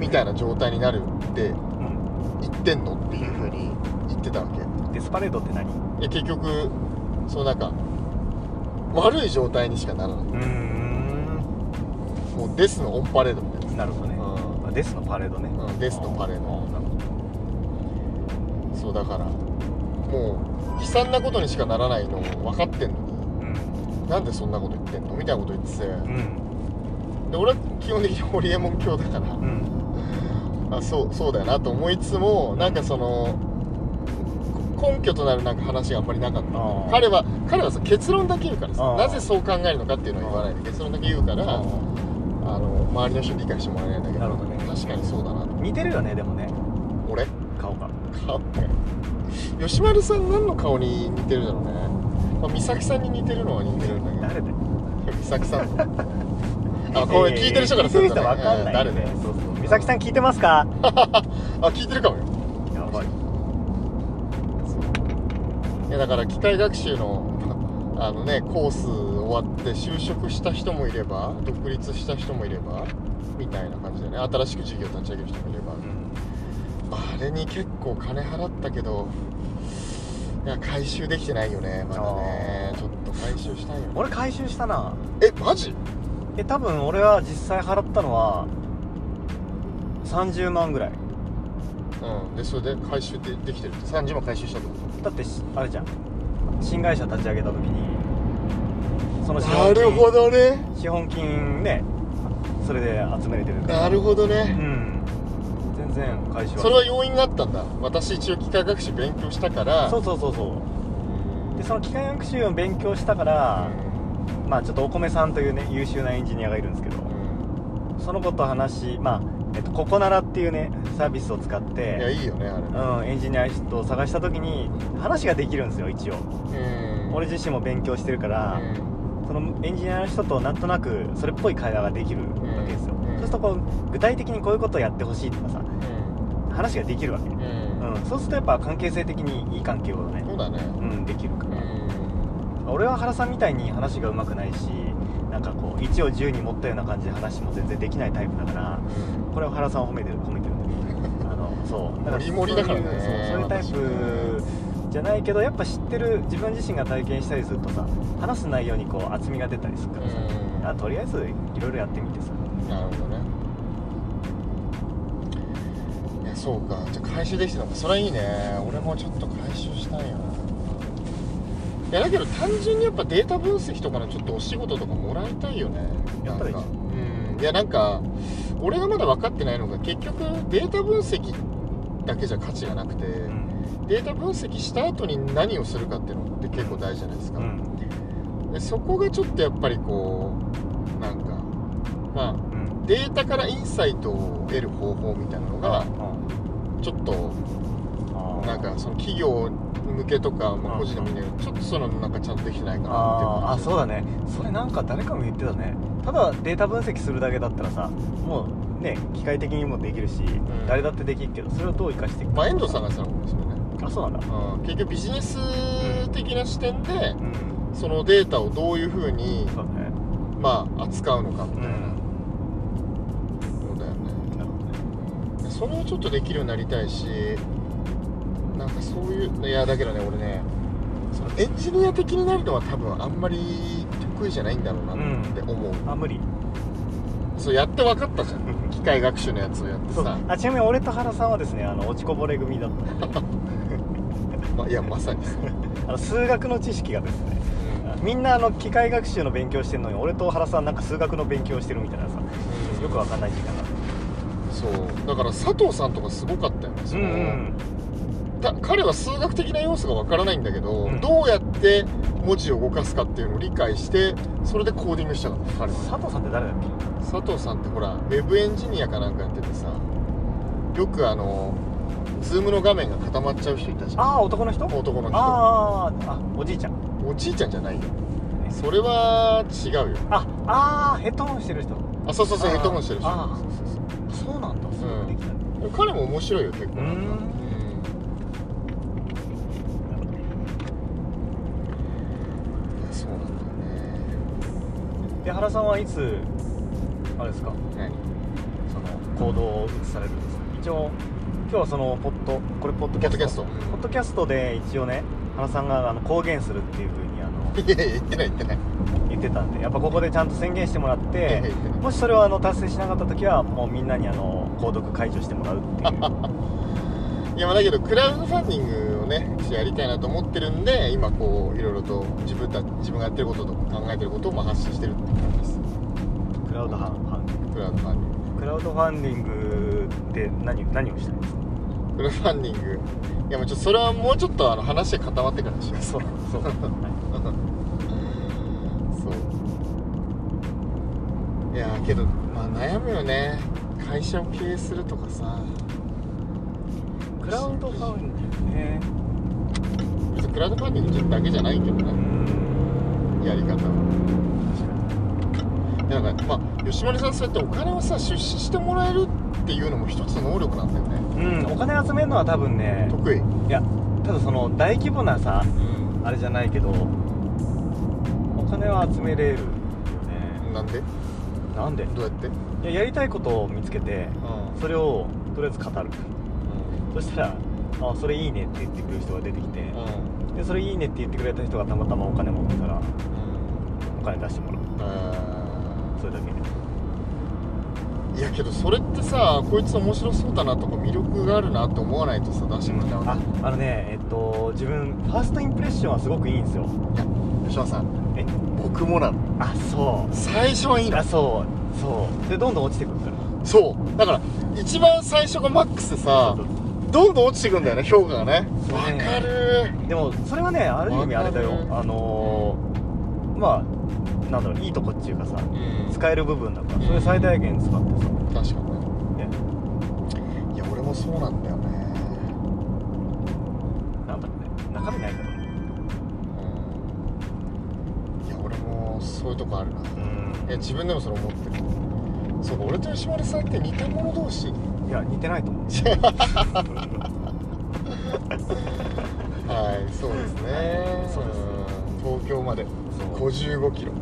Speaker 1: みたい
Speaker 2: な、
Speaker 1: な状態になるって
Speaker 2: うん。
Speaker 1: 言ってんのっていうふうに言ってたわけ。
Speaker 2: デスパレードって何？う
Speaker 1: いや結局そのなんか悪い状態にしかならない。もうデスのオンパレードみたいな。
Speaker 2: なるほどね、あデスのパレードね、
Speaker 1: うんデスのパレード。そうだからもう悲惨なことにしかならないの分かってんのなんでそんなこと言ってんの？みたいなこと言ってて。
Speaker 2: うん。
Speaker 1: で俺は基本的にホリエモン教だから。
Speaker 2: うん。
Speaker 1: あそうそうだよなと思いつつもなんかそのこ根拠となるなんか話があんまりなかった。彼は彼はさ結論だけ言うからさなぜそう考えるのかっていうのは言わない。で結論だけ言うから
Speaker 2: あ
Speaker 1: あ。の周りの人に理解してもらえないんだけど
Speaker 2: なるほどね。
Speaker 1: 確かにそうだなと。
Speaker 2: 似てるよねでもね。
Speaker 1: 俺？
Speaker 2: 顔が。
Speaker 1: 顔吉丸さん何の顔に似てるだろうね、まあ、美咲さんに似てるのは似てるんだけど。
Speaker 2: 誰だよ。
Speaker 1: 美咲さん。あこれ聞いてる人からすると、ね。
Speaker 2: 聞いてる人わかんない
Speaker 1: 誰ね
Speaker 2: そうそう美咲さん聞いてますか？
Speaker 1: あ聞いてるかもよ。
Speaker 2: やばい。
Speaker 1: いやだから機械学習のあのねコース終わって就職した人もいれば独立した人もいればみたいな感じでね。新しく事業立ち上げる人もいれば、
Speaker 2: うん。
Speaker 1: あれに結構金払ったけどいや回収できてないよねまだね。ちょっと回収したいよね。
Speaker 2: 俺回収したな。
Speaker 1: えマジ？
Speaker 2: え多分俺は実際払ったのは30万ぐらい。
Speaker 1: うん。でそれで回収でできてるって。30万回収したってこ
Speaker 2: だってしあれじゃん。新会社立ち上げた時にその
Speaker 1: と
Speaker 2: 資本金
Speaker 1: なるほどね。
Speaker 2: 資本金ねそれで集めれてるから。
Speaker 1: なるほど
Speaker 2: う
Speaker 1: ね、
Speaker 2: んは。
Speaker 1: それは要因があったんだ。私一応機械学習勉強したから。
Speaker 2: そうそうそうそう。でその機械学習を勉強したから、まあちょっとお米さんというね優秀なエンジニアがいるんですけど。
Speaker 1: うん。
Speaker 2: その子と話しまあ、えっと、ココナラっていうねサービスを使っ
Speaker 1: いや
Speaker 2: て、
Speaker 1: いいよねあれ。
Speaker 2: うん、エンジニア人を探した時に話ができるんですよ一応。
Speaker 1: うん。
Speaker 2: 俺自身も勉強してるから、そのエンジニアの人となんとなくそれっぽい会話ができるわけでするとこう具体的にこういうことをやってほしいとかさ
Speaker 1: うん。
Speaker 2: 話ができるわけ、
Speaker 1: うん。
Speaker 2: そうするとやっぱ関係性的にいい関係をね、
Speaker 1: そうだね。
Speaker 2: うん、できるか
Speaker 1: う
Speaker 2: ら、
Speaker 1: ん。
Speaker 2: 俺は原さんみたいに話がうまくないしなんかこう1を10に持ったような感じで話も全然できないタイプだからこれは原さんを褒めてる褒めてる。んだよあのそう。だ
Speaker 1: からね。
Speaker 2: そういうそうそういうタイプじゃないけどやっぱ知ってる自分自身が体験したりするとさ話す内容にこう厚みが出たりするからさ、とりあえずいろいろやってみてさ。
Speaker 1: なるほどねいやそうか。じゃあ回収できてたのか。それはいいね。俺もちょっと回収したいな。いやだけど単純にやっぱデータ分析とかのちょっとお仕事とかもらいたいよね。
Speaker 2: やったらいい。
Speaker 1: なんか。うん。いやなんか俺がまだ分かってないのが結局データ分析だけじゃ価値がなくて、
Speaker 2: うん。
Speaker 1: データ分析した後に何をするかっていうのって結構大事じゃないですか、
Speaker 2: うん。
Speaker 1: でそこがちょっとやっぱりこうなんかまあ
Speaker 2: うん。
Speaker 1: データからインサイトを得る方法みたいなのがちょっと
Speaker 2: あ
Speaker 1: なんかその企業向けとか、まあ、
Speaker 2: うん
Speaker 1: 個人のみんなちょっとそのなんかちゃんとできてないかなっていう
Speaker 2: あーあそうだ
Speaker 1: ね。
Speaker 2: ねそれなんか誰かも言ってたね。ただデータ分析するだけだったらさもうね機械的にもできるし、
Speaker 1: ん。
Speaker 2: 誰だってできるけどそれをどう生かしていくか。
Speaker 1: まあ遠藤さんが言ってたのかもしれない、
Speaker 2: あそうなんだ。
Speaker 1: うん、結局ビジネス的な視点で
Speaker 2: うん。
Speaker 1: そのデータをどういうふうに
Speaker 2: ね。
Speaker 1: まあ扱うのかみたいな、それをちょっとできるようになりたいしなんかそういういやだけどね俺ね。そのエンジニア的になるのは多分あんまり得意じゃないんだろうなって思う、
Speaker 2: あ無理。
Speaker 1: そうやって分かったじゃん。機械学習のやつをやってさ。
Speaker 2: あちなみに俺と原さんはですねあの落ちこぼれ組だった。
Speaker 1: まいやまさにさ、
Speaker 2: あの数学の知識がですねみんなあの機械学習の勉強してるのに俺と原さんなんか数学の勉強してるみたいなさ。よくわかんない時間だっ
Speaker 1: そう。だから佐藤さんとかすごかったよね。そ
Speaker 2: た
Speaker 1: の、
Speaker 2: ん。
Speaker 1: た彼は数学的な要素がわからないんだけど、
Speaker 2: うん。
Speaker 1: どうやって文字を動かすかっていうのを理解してそれでコーディングしたから彼は。
Speaker 2: 佐藤さんって誰だっけ？
Speaker 1: 佐藤さんってほらウェブエンジニアかなんかやっててさよくあのズームの画面が固まっちゃう人いたじゃん。
Speaker 2: ああ男の人？
Speaker 1: 男の人。
Speaker 2: あーあおじいちゃん。
Speaker 1: おじいちゃんじゃないよ。それは違うよ。
Speaker 2: ああーヘッドホンしてる人。
Speaker 1: あそうそうそうヘッドホンしてる人彼も面白いよ結構。なんか
Speaker 2: うーん。
Speaker 1: うんそうなんだよね。
Speaker 2: で原さんはいつあれですか？
Speaker 1: 何？
Speaker 2: その行動を移されるんですか？一応今日はそのポッドこれポッドキャスト。
Speaker 1: ポッドキャスト。
Speaker 2: で一応ね原さんがあの公言するっていうふうにあの
Speaker 1: いやいや言ってない言ってない。
Speaker 2: 言ってたんでやっぱここでちゃんと宣言してもらってもしそれをあの達成しなかった時はもうみんなにあの購読解除してもらうっていう。
Speaker 1: いやまあだけどクラウドファンディングをねやりたいなと思ってるんで今こういろいろと自分た自分がやってることとか考えてることをまあ発信してるって感じです。
Speaker 2: クラウドファンファン
Speaker 1: クラウドファンディング。
Speaker 2: クラウドファンディングって何何をしたいんですか？
Speaker 1: クラウドファンディング。いやもうちょっとそれはもうちょっとあの話が固まってからにします
Speaker 2: そうそう、は い
Speaker 1: そう。いやけどまあ悩むよね会社を経営するとかさ。
Speaker 2: クラウドファンディングね。
Speaker 1: 別にクラウドファンディングだけじゃないけど
Speaker 2: う
Speaker 1: ね
Speaker 2: ん。
Speaker 1: やり方は。だからまあ吉丸さんそうやってお金をさ出資してもらえるっていうのも一つの能力なんだよね。
Speaker 2: にうん。お金集めるのは多分ね
Speaker 1: 得意。
Speaker 2: いやただその大規模なさ
Speaker 1: うん。
Speaker 2: あれじゃないけどお金は集めれるよね。
Speaker 1: なんで？
Speaker 2: なんで？
Speaker 1: どうやって？
Speaker 2: いややりたいことを見つけて
Speaker 1: うん。
Speaker 2: それをとりあえず語る。そしたら「あそれいいね」って言ってくれる人が出てきて
Speaker 1: うん。
Speaker 2: でそれいいねって言ってくれた人がたまたまお金持ってたらお金出してもらう。
Speaker 1: あ
Speaker 2: それだけ。
Speaker 1: いやけどそれってさこいつ面白そうだなとか魅力があるなって思わないとさ出してもらえない
Speaker 2: ああのねえっと自分ファーストインプレッションはすごくいいんですよ。
Speaker 1: いや吉野さん。
Speaker 2: え？
Speaker 1: 僕もなの。
Speaker 2: あそう。
Speaker 1: 最初はいいの。
Speaker 2: あそうそう。でどんどん落ちてくるから
Speaker 1: そう。だから一番最初がマックスでさどんどん落ちてくんだよね評価がね。わかる。
Speaker 2: でもそれはねある意味あれだよ。あのーまあなんだろういいとこっていうかさ
Speaker 1: うん。
Speaker 2: 使える部分だからそれ最大限使ってさ。
Speaker 1: 確かにね。
Speaker 2: ね。
Speaker 1: いや俺もそうなんだよね。
Speaker 2: なんだろうね。中身ないから。ね
Speaker 1: うん。いや俺もそういうとこあるな。
Speaker 2: うん
Speaker 1: いや自分でもそれ思ってる。そうか俺と吉丸さんって似た者同士。
Speaker 2: いや似てないと思う。
Speaker 1: はいそうですね。
Speaker 2: そうです
Speaker 1: うん東京まで。
Speaker 2: そう。
Speaker 1: 55キロ、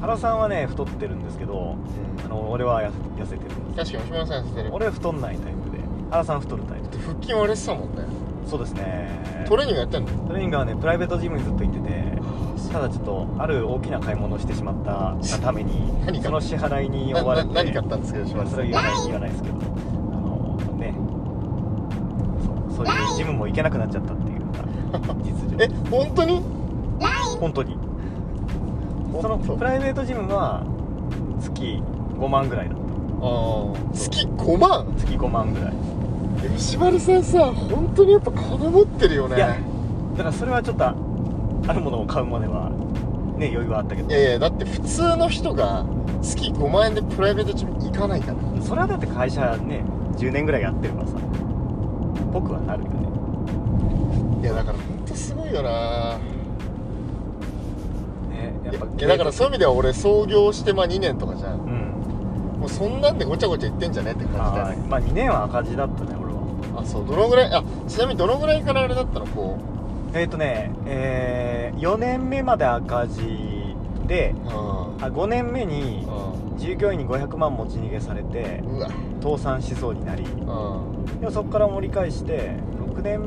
Speaker 2: 原さんはね太ってるんですけどあの俺は痩せてるんです。
Speaker 1: 確かに吉村さん痩せてる。
Speaker 2: 俺は太んないタイプで。原さん太るタイプ。
Speaker 1: 腹筋割れてたもんね。
Speaker 2: そうですね。
Speaker 1: トレーニングやってんの？
Speaker 2: トレーニングはねプライベートジムにずっと行っててただちょっとある大きな買い物をしてしまったためにその支払いに
Speaker 1: な
Speaker 2: 追われて
Speaker 1: な何買ったんですか吉
Speaker 2: まあ
Speaker 1: 村さん？
Speaker 2: それは言わない言わないですけどあのね。そうそういうジムも行けなくなっちゃったっていう実情。
Speaker 1: え本当に？
Speaker 2: 本当に。そのプライベートジムは月5万ぐらいだっ
Speaker 1: ああ月5万？
Speaker 2: た月5万ぐらい。
Speaker 1: 吉丸さんさ本当にやっぱ金持ってるよね。
Speaker 2: いやだからそれはちょっとあるものを買うまではね余裕はあったけど。
Speaker 1: いやいやだって普通の人が月5万円でプライベートジム行かないから。
Speaker 2: それはだって会社ね10年ぐらいやってればさ僕はなるよね。
Speaker 1: いやだから本当すごいよな。
Speaker 2: ねやっぱ
Speaker 1: いやだからそういう意味では俺創業してまあ2年とかじゃん。
Speaker 2: うん。
Speaker 1: もうそんなんでごちゃごちゃ言ってんじゃねって感じだよね。
Speaker 2: まあ2年は赤字だったね俺は。
Speaker 1: あそうどのぐらいあちなみにどのぐらいからあれだったのこ
Speaker 2: えっ、ー、とねえー、4年目まで赤字で
Speaker 1: ううん。
Speaker 2: あ5年目に
Speaker 1: う
Speaker 2: 従業員に500万持ち逃げされて
Speaker 1: んうわ。
Speaker 2: 倒産しそうになり。
Speaker 1: うん。
Speaker 2: でもそこから盛り返して6年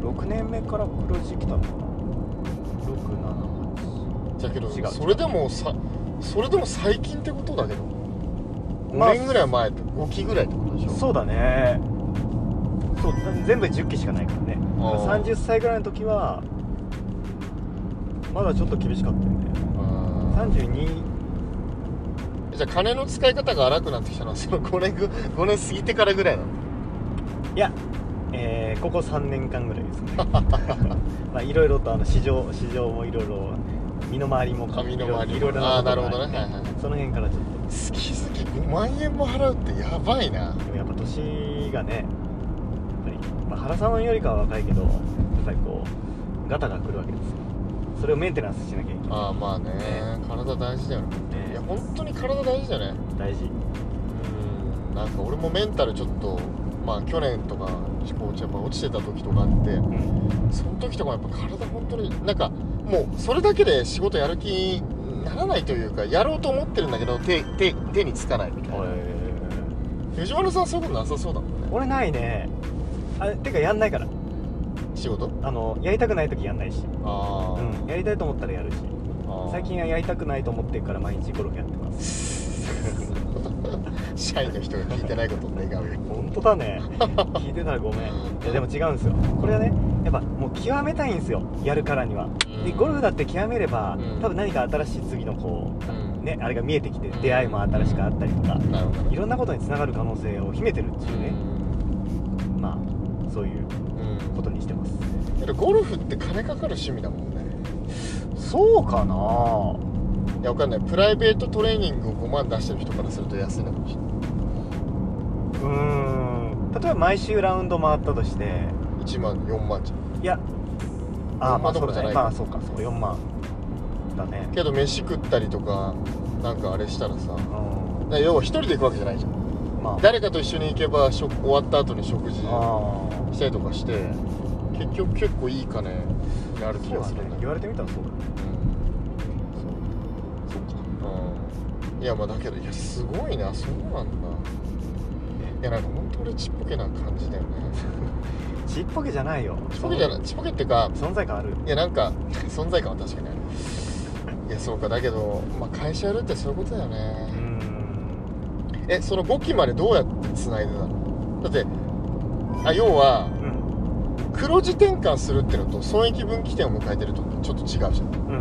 Speaker 2: 6年目から黒字来たのかな。678
Speaker 1: じゃけど
Speaker 2: 違う
Speaker 1: それでもさそれでも最近ってことだけど。5年ぐらい前と5期ぐらいってことでしょ。
Speaker 2: そうだねそう全部10期しかないからね。
Speaker 1: あー。
Speaker 2: 30歳ぐらいの時はまだちょっと厳しかったよね。
Speaker 1: うん
Speaker 2: 32
Speaker 1: じゃあ金の使い方が荒くなってきたの？はその5年ぐ5年過ぎてからぐらいなの？
Speaker 2: いや、えーここ3年間ぐらいですね。まあいろいろとあの市場市場もいろいろ身の回りも
Speaker 1: 身の回りも。
Speaker 2: いろいろ
Speaker 1: あーなるほどね。はいはい
Speaker 2: その辺からちょっ
Speaker 1: 好き好き。5万円も払うってやばいな。
Speaker 2: とでもやっぱ年がねまあ、原さんよりかは若いけどやっぱりこうガタが来るわけですよ。それをメンテナンスしなきゃいけない。
Speaker 1: ああまあね。体大事だよね。
Speaker 2: ね。
Speaker 1: いや本当に体大事だよね。
Speaker 2: 大事。
Speaker 1: うん。なんか俺もメンタルちょっとまあ去年とかこうやっぱ落ちてた時とかあって
Speaker 2: うん。
Speaker 1: その時とかやっぱ体本当になんかもうそれだけで仕事やる気にならないというかやろうと思ってるんだけど手手手につかないみたいな。藤原さんはそういうことなさそうだもんね。
Speaker 2: 俺ないねあてかやんないから。
Speaker 1: 仕事？
Speaker 2: あのやりたくない時やんないし、
Speaker 1: あー、
Speaker 2: うん、やりたいと思ったらやるし。
Speaker 1: あー。
Speaker 2: 最近はやりたくないと思ってるから毎日ゴルフやってます。
Speaker 1: 社員の人が聞いてないことを願うよ。
Speaker 2: 本当だね。聞いてたらごめん。いやでも違うんですよ。これはねやっぱもう極めたいんですよ。やるからには。でゴルフだって極めれば
Speaker 1: うん。
Speaker 2: 多分何か新しい次のこ
Speaker 1: うん。
Speaker 2: うねあれが見えてきて出会いも新しくあったりとか
Speaker 1: なるほど。
Speaker 2: いろんなことにつながる可能性を秘めてるっていうね。まあそういう
Speaker 1: うん
Speaker 2: ことにしてます。
Speaker 1: けどゴルフって金かかる趣味だもんね。
Speaker 2: そうかな。い
Speaker 1: やわかんない。プライベートトレーニングを5万出してる人からすると安いのかもしれない。う
Speaker 2: ーん。例えば毎週ラウンド回ったとして。
Speaker 1: 1万4万じゃん。
Speaker 2: いやあ
Speaker 1: 4万どころじゃない。
Speaker 2: まあそうかそう4万だね。
Speaker 1: けど飯食ったりとかなんかあれしたらさ。
Speaker 2: うん。
Speaker 1: ら要は一人で行くわけじゃないじゃん
Speaker 2: まあ。
Speaker 1: 誰かと一緒に行けば食終わった後に食事
Speaker 2: あ
Speaker 1: したりとかして結局結構いい金になる気がするんだけど
Speaker 2: 言われてみたらそうだね。そうそうか。
Speaker 1: うん。いやまあだけどいやすごいな。そうなんだ。いやなんか本当俺ちっぽけな感じだよね。
Speaker 2: ちっぽけじゃないよ。
Speaker 1: ちっぽけじゃない。ちっぽけっていうか
Speaker 2: 存在感ある。
Speaker 1: いやなんか 存在感は確かにある。いやそうか。だけど、まあ、会社やるってそういうことだよ
Speaker 2: う
Speaker 1: ね、
Speaker 2: ん
Speaker 1: えその5期までどうやってつないでたの？だってあ要は
Speaker 2: うん
Speaker 1: 黒字転換するってのと損益分岐点を迎えてるとちょっと違うじゃん。
Speaker 2: う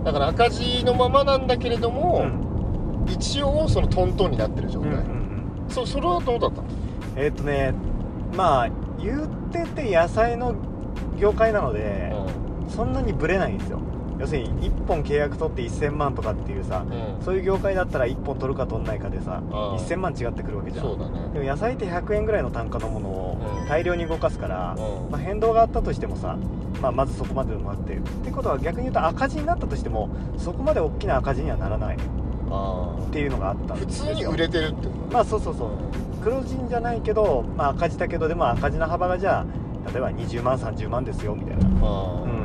Speaker 2: ん
Speaker 1: だから赤字のままなんだけれど
Speaker 2: う
Speaker 1: も、
Speaker 2: ん
Speaker 1: 一応そのトントンになってる状態、
Speaker 2: うんうんうん
Speaker 1: そそれはどうだったの？
Speaker 2: えーっとねまあ言ってて野菜の業界なので、そんなにブレないんですよ要するに1本契約取って1000万とかっていうさ
Speaker 1: うん、うん、
Speaker 2: そういう業界だったら1本取るか取んないかでさ
Speaker 1: ああ
Speaker 2: 1000万違ってくるわけじゃん。
Speaker 1: そうだね。
Speaker 2: でも野菜って100円ぐらいの単価のものを
Speaker 1: うん。
Speaker 2: 大量に動かすから、
Speaker 1: うん。
Speaker 2: まあ、変動があったとしてもさ、まあ、まずそこまでのもあってってことは逆に言うと赤字になったとしてもそこまで大きな赤字にはならない。っ
Speaker 1: あ。
Speaker 2: ていうのがあった。ん
Speaker 1: あ普
Speaker 2: ですよ
Speaker 1: 通に売れてるってこと？
Speaker 2: まあそうそうそう。黒字じゃないけど、まあ、赤字だけどでも赤字の幅がじゃあ例えば20万30万ですよみたいな。うん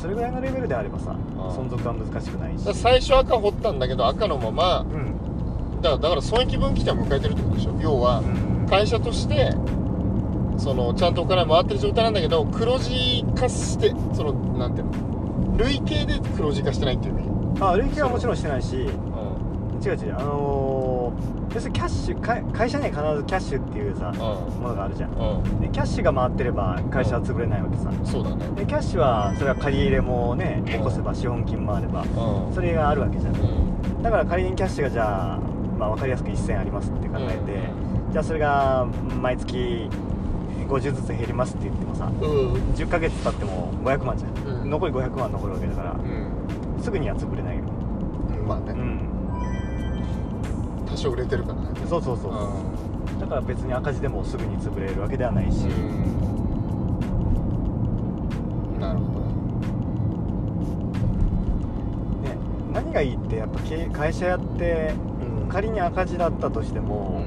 Speaker 2: それぐらいのレベルであればさ存続は難しくないし。
Speaker 1: 最初赤掘ったんだけど赤のまま
Speaker 2: うん。
Speaker 1: だからだから損益分岐点を迎えてるってことでしょ。要は
Speaker 2: うん。
Speaker 1: 会社としてそのちゃんとお金回ってる状態なんだけど黒字化してそのなんていうの累計で黒字化してないっていう意味。
Speaker 2: あ累計はもちろんしてないし。違う
Speaker 1: う
Speaker 2: 違うあのー、要するにキャッシュ会会社には必ずキャッシュっていうさ
Speaker 1: ん。
Speaker 2: ものがあるじゃん。でキャッシュが回ってれば会社は潰れないわけさ。
Speaker 1: そうだね
Speaker 2: でキャッシュはそれは借り入れもね起こせば資本金もあれば
Speaker 1: うん。
Speaker 2: それがあるわけじゃん。
Speaker 1: うん。
Speaker 2: だから仮にキャッシュがじゃあ、まあ、分かりやすく1000ありますって考えて、じゃあそれが毎月50ずつ減りますって言ってもさ
Speaker 1: うん。
Speaker 2: 10ヶ月経っても500万じゃん、
Speaker 1: うん。
Speaker 2: 残り500万残るわけだから
Speaker 1: うん。
Speaker 2: すぐには潰れない
Speaker 1: 多少売れてるからね。
Speaker 2: そうそうそう。だから別に赤字でもすぐに潰れるわけではないし、
Speaker 1: うん。なるほど。
Speaker 2: ね、何がいいってやっぱ会社やって
Speaker 1: うん。
Speaker 2: 仮に赤字だったとしても、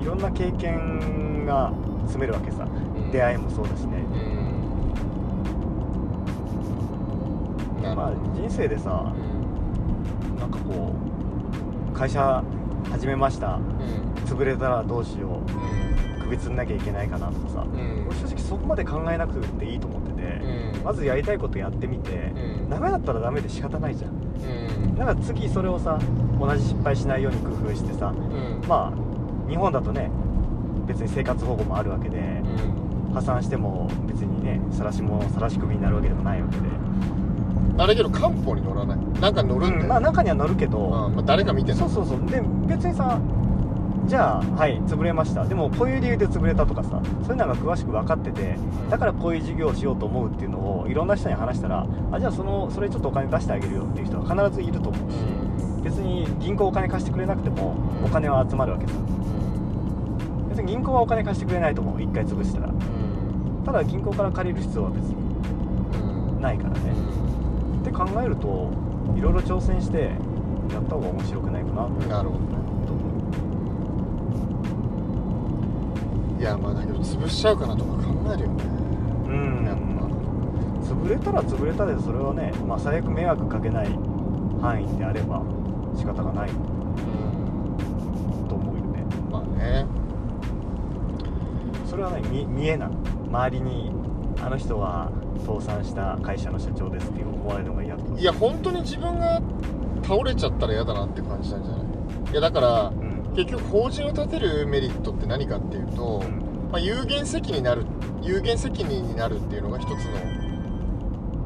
Speaker 2: いろんな経験が積めるわけさ、
Speaker 1: うん。
Speaker 2: 出会いもそうだしね、まあ人生でさ
Speaker 1: うん。
Speaker 2: なんかこう会社始めました。
Speaker 1: うん。
Speaker 2: 潰れたらどうしよう。
Speaker 1: うん。
Speaker 2: 首つんなきゃいけないかなとかさ、
Speaker 1: うん。
Speaker 2: 俺正直そこまで考えなくていいと思ってて、
Speaker 1: うん。
Speaker 2: まずやりたいことやってみて、
Speaker 1: うん。
Speaker 2: ダメだったらダメで仕方ないじゃん。
Speaker 1: うん。
Speaker 2: だから次それをさ同じ失敗しないように工夫してさ
Speaker 1: うん。
Speaker 2: まあ日本だとね別に生活保護もあるわけで
Speaker 1: うん。
Speaker 2: 破産しても別にね晒しも晒し首になるわけでもないわけで
Speaker 1: あれけど漢方に乗らない？なんか乗るんだよ、
Speaker 2: うんまあ中には乗るけど、
Speaker 1: うんまあ、誰か見てんの
Speaker 2: そうそうそう。で別にさじゃあはい潰れました。でもこういう理由で潰れたとかさそういうのが詳しく分かっててだからこういう事業をしようと思うっていうのをいろんな人に話したらあじゃあそのそれちょっとお金出してあげるよっていう人は必ずいると思うし別に銀行お金貸してくれなくても
Speaker 1: うん。
Speaker 2: お金は集まるわけさ。
Speaker 1: うん。
Speaker 2: 別に銀行はお金貸してくれないと思う。一回潰したら。
Speaker 1: うん。
Speaker 2: ただ銀行から借りる必要は別に
Speaker 1: うん。
Speaker 2: ないからね考えるといろいろ挑戦してやった方が面白くないかなと。思う
Speaker 1: なるほどね。いやまあだけど潰しちゃうかなとか考えるよね。
Speaker 2: うん。
Speaker 1: やっ
Speaker 2: 潰れたら潰れたでそれはね、まあ、最悪迷惑かけない範囲であれば仕方がないと思うよね。
Speaker 1: まあね。
Speaker 2: それはね見見えない。周りにあの人は倒産した会社の社長ですって思われるのが嫌と
Speaker 1: いや本当に自分が倒れちゃったら嫌だなって感じなんじゃない？いやだから
Speaker 2: うん。
Speaker 1: 結局法人を立てるメリットって何かっていうと、まあ、有限責になる有限責任になるっていうのが一つ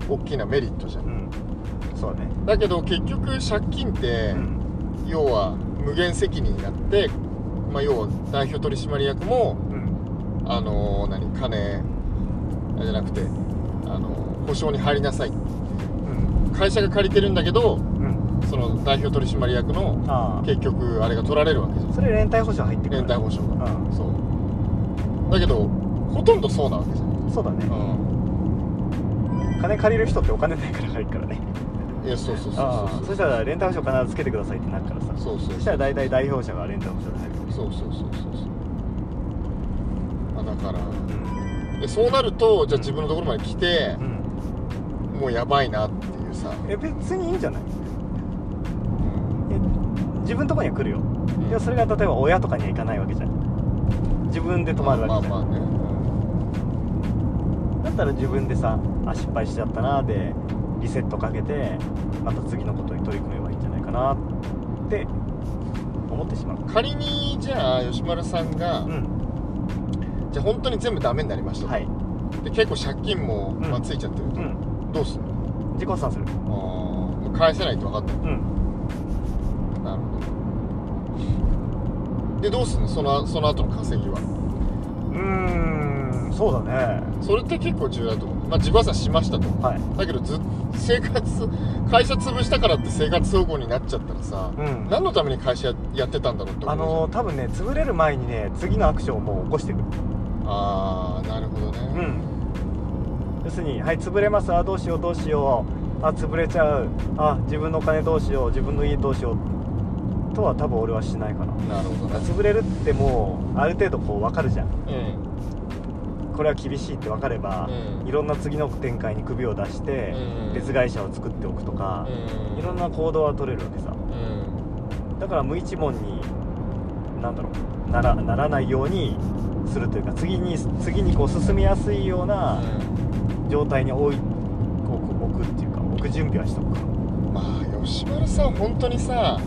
Speaker 1: の大きなメリットじゃん。
Speaker 2: うん。そうだね。
Speaker 1: だけど結局借金って、
Speaker 2: うん。
Speaker 1: 要は無限責任になって、まあ、要は代表取締役も
Speaker 2: うん。
Speaker 1: あのー何？金じゃなくて、あのー保証に入りなさい。
Speaker 2: うん。
Speaker 1: 会社が借りてるんだけど
Speaker 2: うん。
Speaker 1: その代表取締役の結局あれが取られるわけじゃん。
Speaker 2: それ連帯保証入ってくる。
Speaker 1: 連帯保証が、
Speaker 2: うん。
Speaker 1: そう。だけどほとんどそうなわけじゃん、
Speaker 2: そうだね。
Speaker 1: う
Speaker 2: 金借りる人ってお金ないから借りるからね。
Speaker 1: ん、いやそうそうそうそう
Speaker 2: そしたら連帯保証必ずつけてくださいってなるからさ。
Speaker 1: そうそう
Speaker 2: そしたら大体代表者が連帯保証で入る。
Speaker 1: そうそうそうそうそう。あだから。
Speaker 2: うん。
Speaker 1: でそうなるとじゃあ自分のところまで来て
Speaker 2: う、ん
Speaker 1: もうやばいなっていうさ、
Speaker 2: え別にいいんじゃない？自分のとこには来るよ。
Speaker 1: うん。
Speaker 2: でもそれが例えば親とかには行かないわけじゃん。自分で泊まるわけじゃん、
Speaker 1: まあまあまあね、
Speaker 2: だったら自分でさあ失敗しちゃったなでリセットかけてまた次のことに取り組めばいいんじゃないかなって思ってしまう。
Speaker 1: 仮にじゃあ吉丸さんが、
Speaker 2: うん。
Speaker 1: じゃあ本当に全部ダメになりましたと、
Speaker 2: はい。
Speaker 1: で結構借金も、
Speaker 2: うん。
Speaker 1: まあ、ついちゃってると、
Speaker 2: うん
Speaker 1: どうする
Speaker 2: 自己破産する。
Speaker 1: あーもう返せないって分かってる
Speaker 2: うん。
Speaker 1: なるほど。でどうするの？そのその後の稼ぎは？
Speaker 2: うーんそうだね。
Speaker 1: それって結構重要だと思う、まあ、自己破産しましたと。
Speaker 2: はい。
Speaker 1: だけどずっ生活会社潰したからって生活保護になっちゃったらさ、
Speaker 2: うん。
Speaker 1: 何のために会社ややってたんだろうって思う
Speaker 2: あのー多分ね潰れる前にね次のアクションをもう起こしてる。
Speaker 1: ああなるほどね。
Speaker 2: うん要するにはい潰れます。あどうしようどうしよう。あ潰れちゃう。あ自分のお金どうしよう。自分の家どうしよう。とは多分俺はしないかな。
Speaker 1: なるほどね。
Speaker 2: 潰れるってもうある程度こう分かるじゃん。
Speaker 1: うん。
Speaker 2: これは厳しいって分かれば、
Speaker 1: うん。
Speaker 2: いろんな次の展開に首を出して、
Speaker 1: うん。
Speaker 2: 別会社を作っておくとか、
Speaker 1: うん。
Speaker 2: いろんな行動は取れるわけさ。
Speaker 1: うん。
Speaker 2: だから無一文になんだろうならならないようにするというか次に次にこう進みやすいような状態に置いこう置くっていうか置く準備はしとくか。
Speaker 1: まあ吉丸さん本当にさ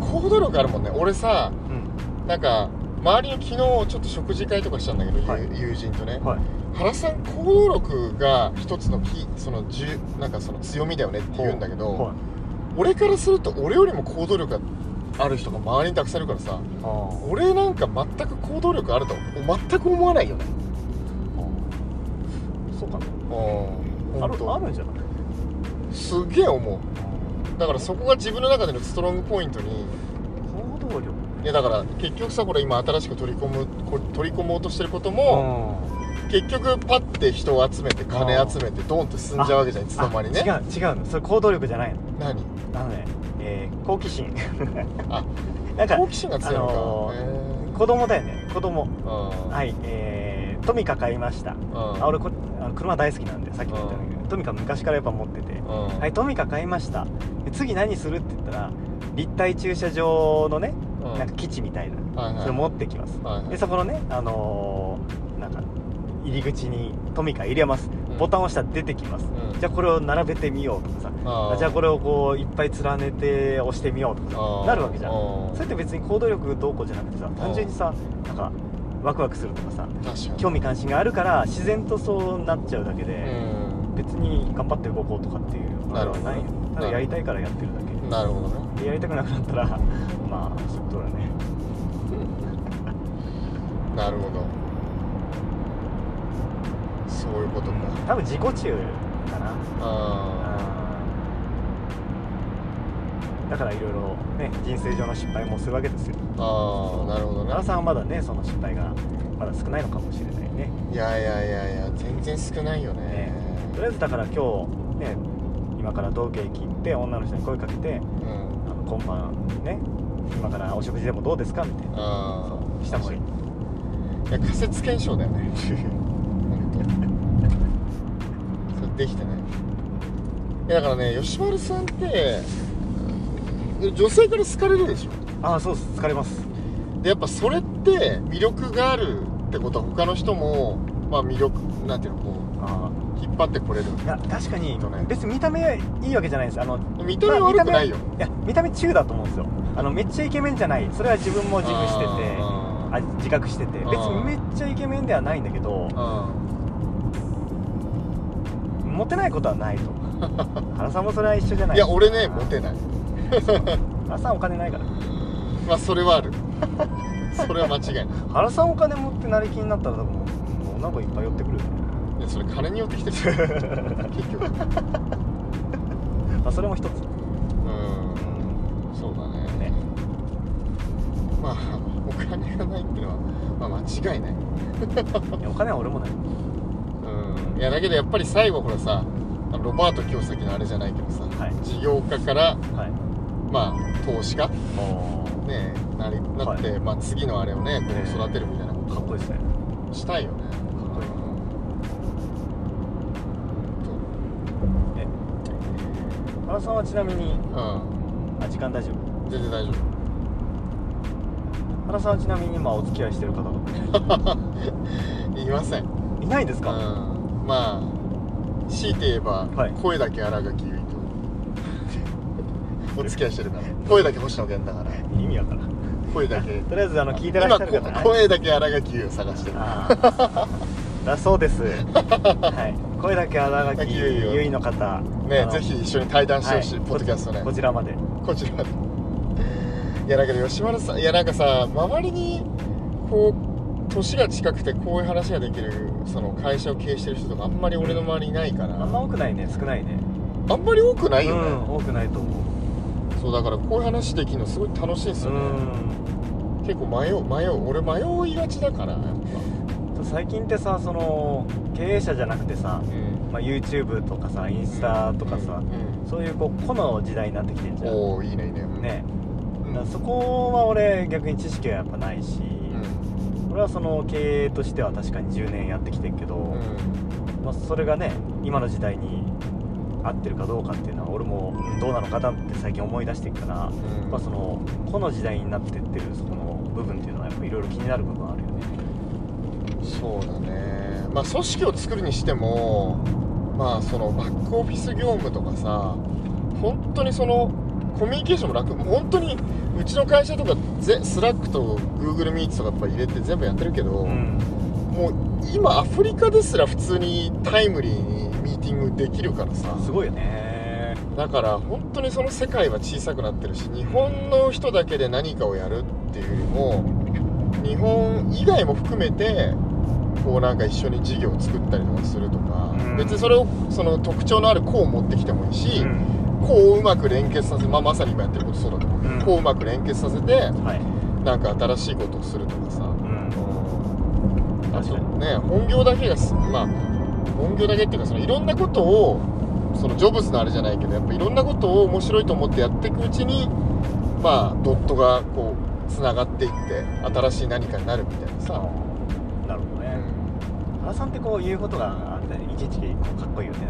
Speaker 1: 行動力あるもんね。俺さ
Speaker 2: うん。
Speaker 1: なんか周りの昨日ちょっと食事会とかしたんだけど、
Speaker 2: はい。
Speaker 1: 友友人とね、
Speaker 2: はい。
Speaker 1: 原さん行動力が一つのキーそのじゅなんかその強みだよねって言うんだけど、
Speaker 2: はい。
Speaker 1: 俺からすると俺よりも行動力がある人が周りにたくさんいるからさ俺なんか全く行動力あると全く思わないよね
Speaker 2: あるあるんじゃない？
Speaker 1: すげえ思う。だからそこが自分の中でのストロングポイントに。
Speaker 2: 行動力。
Speaker 1: いやだから結局さこれ今新しく取り込むこ取り込もうとしてることも、結局パッて人を集めて金集めてドンって進んじゃうわけじゃんいつの間にね。
Speaker 2: あ違う違うの。それ行動力じゃないの。
Speaker 1: 何？
Speaker 2: あのね、えー好奇心。
Speaker 1: あ
Speaker 2: なんか
Speaker 1: 好奇心が強いのか、
Speaker 2: あのー
Speaker 1: へ
Speaker 2: 子供だよね子供。はいえー、トミカ買いました。
Speaker 1: うん。
Speaker 2: あ俺こあの車大好きなんでさっきも言ったんだけどトミカ昔からやっぱ持ってて
Speaker 1: うん。
Speaker 2: はいトミカ買いました。で次何するって言ったら立体駐車場のね
Speaker 1: うん。
Speaker 2: なんか基地みたいな
Speaker 1: はいはい。
Speaker 2: それ持ってきます。
Speaker 1: はいはい。
Speaker 2: でそこのねあのーなんか入り口にトミカ入れます。
Speaker 1: うん。
Speaker 2: ボタンを押したら出てきます、
Speaker 1: うん。
Speaker 2: じゃあこれを並べてみようとかさ。じゃあこれをこういっぱい連ねて押してみようとかさ。なるわけじゃん。それって別に行動力どうこうじゃなくてさ単純にさなんかワクワクするとかさ興味関心があるから自然とそうなっちゃうだけで、
Speaker 1: うん。
Speaker 2: 別に頑張って動こうとかっていうあれはないよ。ただやりたいからやってるだけ。
Speaker 1: なるほどね。
Speaker 2: でやりたくなくなったら まあそういうことだね。
Speaker 1: なるほど。そういうことか。
Speaker 2: 多分自己中かな。
Speaker 1: あ
Speaker 2: だからいろいろね人生上の失敗もするわけですよ。
Speaker 1: ーあーなるほどね
Speaker 2: 奈良さんはまだねその失敗がまだ少ないのかもしれないね。
Speaker 1: いやいやいやいや全然少ないよね。
Speaker 2: ね。とりあえずだから今日ね今から同期駅行って女の人に声かけて
Speaker 1: うん。
Speaker 2: あの今晩ね今からお食事でもどうですかみたいな。
Speaker 1: ああ
Speaker 2: した方がいい。
Speaker 1: いや仮説検証だよね。それできてない。いやだからね吉丸さんって女性から好かれるでしょ。
Speaker 2: ああそうです。疲れます。
Speaker 1: でやっぱそれって魅力があるってことは他の人もまあ魅力なんていうのこ
Speaker 2: あ
Speaker 1: う引っ張ってこれる。
Speaker 2: あいや確かに
Speaker 1: とね。
Speaker 2: 別に見た目いいわけじゃないです。あの
Speaker 1: 見た目悪くないよ。
Speaker 2: まあいや見た目中だと思うんですよ。あのめっちゃイケメンじゃない。それは自分も自負してて
Speaker 1: あ
Speaker 2: あ自覚してて。別にめっちゃイケメンではないんだけどモテないことはないと。原さんもそれは一緒じゃない
Speaker 1: ーいや俺ねモテない
Speaker 2: 原さんお金ないから。
Speaker 1: まあそれはある。それは間違いない。
Speaker 2: 原さんお金持ってなりきになったら多分もうなんかいっぱい寄ってくるよね。
Speaker 1: いやそれ金によってきてる。結局。
Speaker 2: まあそれも一つ。
Speaker 1: うん。そうだね。
Speaker 2: ね。
Speaker 1: まあお金がないっていうのは、まあ、間違いない。
Speaker 2: いやお金は俺もない。
Speaker 1: うん。いやだけどやっぱり最後ほらさロバート清崎のあれじゃないけどさ、
Speaker 2: はい。
Speaker 1: 事業家から
Speaker 2: はい
Speaker 1: まあ投資家。ね
Speaker 2: お
Speaker 1: なりなって、まあ、次のあれをねこう
Speaker 2: ええ。
Speaker 1: 育てるみたいな。こと
Speaker 2: かっこいいですね。
Speaker 1: したいよね。
Speaker 2: かっこいい。え原さんはちなみに
Speaker 1: うん、
Speaker 2: あ時間大丈夫？
Speaker 1: 全然大丈
Speaker 2: 原さんはちなみに今お付き合いしてる方と
Speaker 1: いません。
Speaker 2: いないんですか、
Speaker 1: うん、まあ強いて言えば、
Speaker 2: はい。
Speaker 1: 声だけ新垣お付き合いしてるから。声だけ星野源だから。
Speaker 2: 意味わからん。
Speaker 1: 声だけ。
Speaker 2: とりあえずあの聞いてらっしゃる方
Speaker 1: 声だけ新垣結衣を探してる。
Speaker 2: だそうです。はい。声だけ荒垣
Speaker 1: ゆいよ
Speaker 2: ゆいの方。
Speaker 1: ねぜひ一緒に対談してほしい、
Speaker 2: はい。
Speaker 1: ポッドキャストね。
Speaker 2: こちらまで。
Speaker 1: こちらまで。いやだけど吉丸さんいやなんかさ周りにこう年が近くてこういう話ができるその会社を経営してる人とかあんまり俺の周りにいないから、
Speaker 2: あんま多くないね。少ないね。
Speaker 1: あんまり多くないよね、
Speaker 2: うん多くないと思う
Speaker 1: そうだからこういう話できるのすごい楽しいです
Speaker 2: う
Speaker 1: よね、
Speaker 2: ん。
Speaker 1: 結構迷う迷う。俺迷いがちだから
Speaker 2: 最近ってさその経営者じゃなくてさ、
Speaker 1: ぱ、うん。
Speaker 2: まあ、YouTube とかさインスタとかさ、
Speaker 1: うん
Speaker 2: そういうこう個の時代になってきてんじゃん。
Speaker 1: おおいいねいいね。
Speaker 2: ね。
Speaker 1: うん
Speaker 2: そこは俺逆に知識はやっぱないし、
Speaker 1: うん。
Speaker 2: 俺はその経営としては確かに10年やってきてんけど、
Speaker 1: うん。
Speaker 2: まあ、それがね今の時代に合ってるかどうかっていうのは俺もうんどうなのかなって最近思い出してるから、
Speaker 1: うん。
Speaker 2: まあ、そのこの時代になってってるそこの部分っていうのはやっぱいろいろ気になる部分あるよね。
Speaker 1: そうだね。まあ組織を作るにしてもまあそのバックオフィス業務とかさ本当にそのコミュニケーションも楽。本当にうちの会社とかでスラックと Google Meet とかやっぱ入れて全部やってるけど、
Speaker 2: うん。
Speaker 1: もう今アフリカですら普通にタイムリーにミーティングできるからさ。
Speaker 2: すごいよね。
Speaker 1: だから本当にその世界は小さくなってるし日本の人だけで何かをやるっていうよりも日本以外も含めてこうなんか一緒に事業を作ったりとかするとか、
Speaker 2: うん。
Speaker 1: 別にそれをその特徴のある子を持ってきてもいいし、
Speaker 2: うん。
Speaker 1: 子をうまく連結させ、まあ、まさに今やってることそうだと思う、
Speaker 2: うん。
Speaker 1: 子をうまく連結させて
Speaker 2: はい、
Speaker 1: なんか新しいことをするとかさ、
Speaker 2: うん、
Speaker 1: あとね本業だけがすまあ本業だけっていうかそのいろんなことをそのジョブズのあれじゃないけどやっぱいろんなことを面白いと思ってやっていくうちにまあドットがこうつながっていって新しい何かになるみたいなさ、
Speaker 2: なるほどね。原さんってこう言うことがあっていちいちこうかっこいいよね。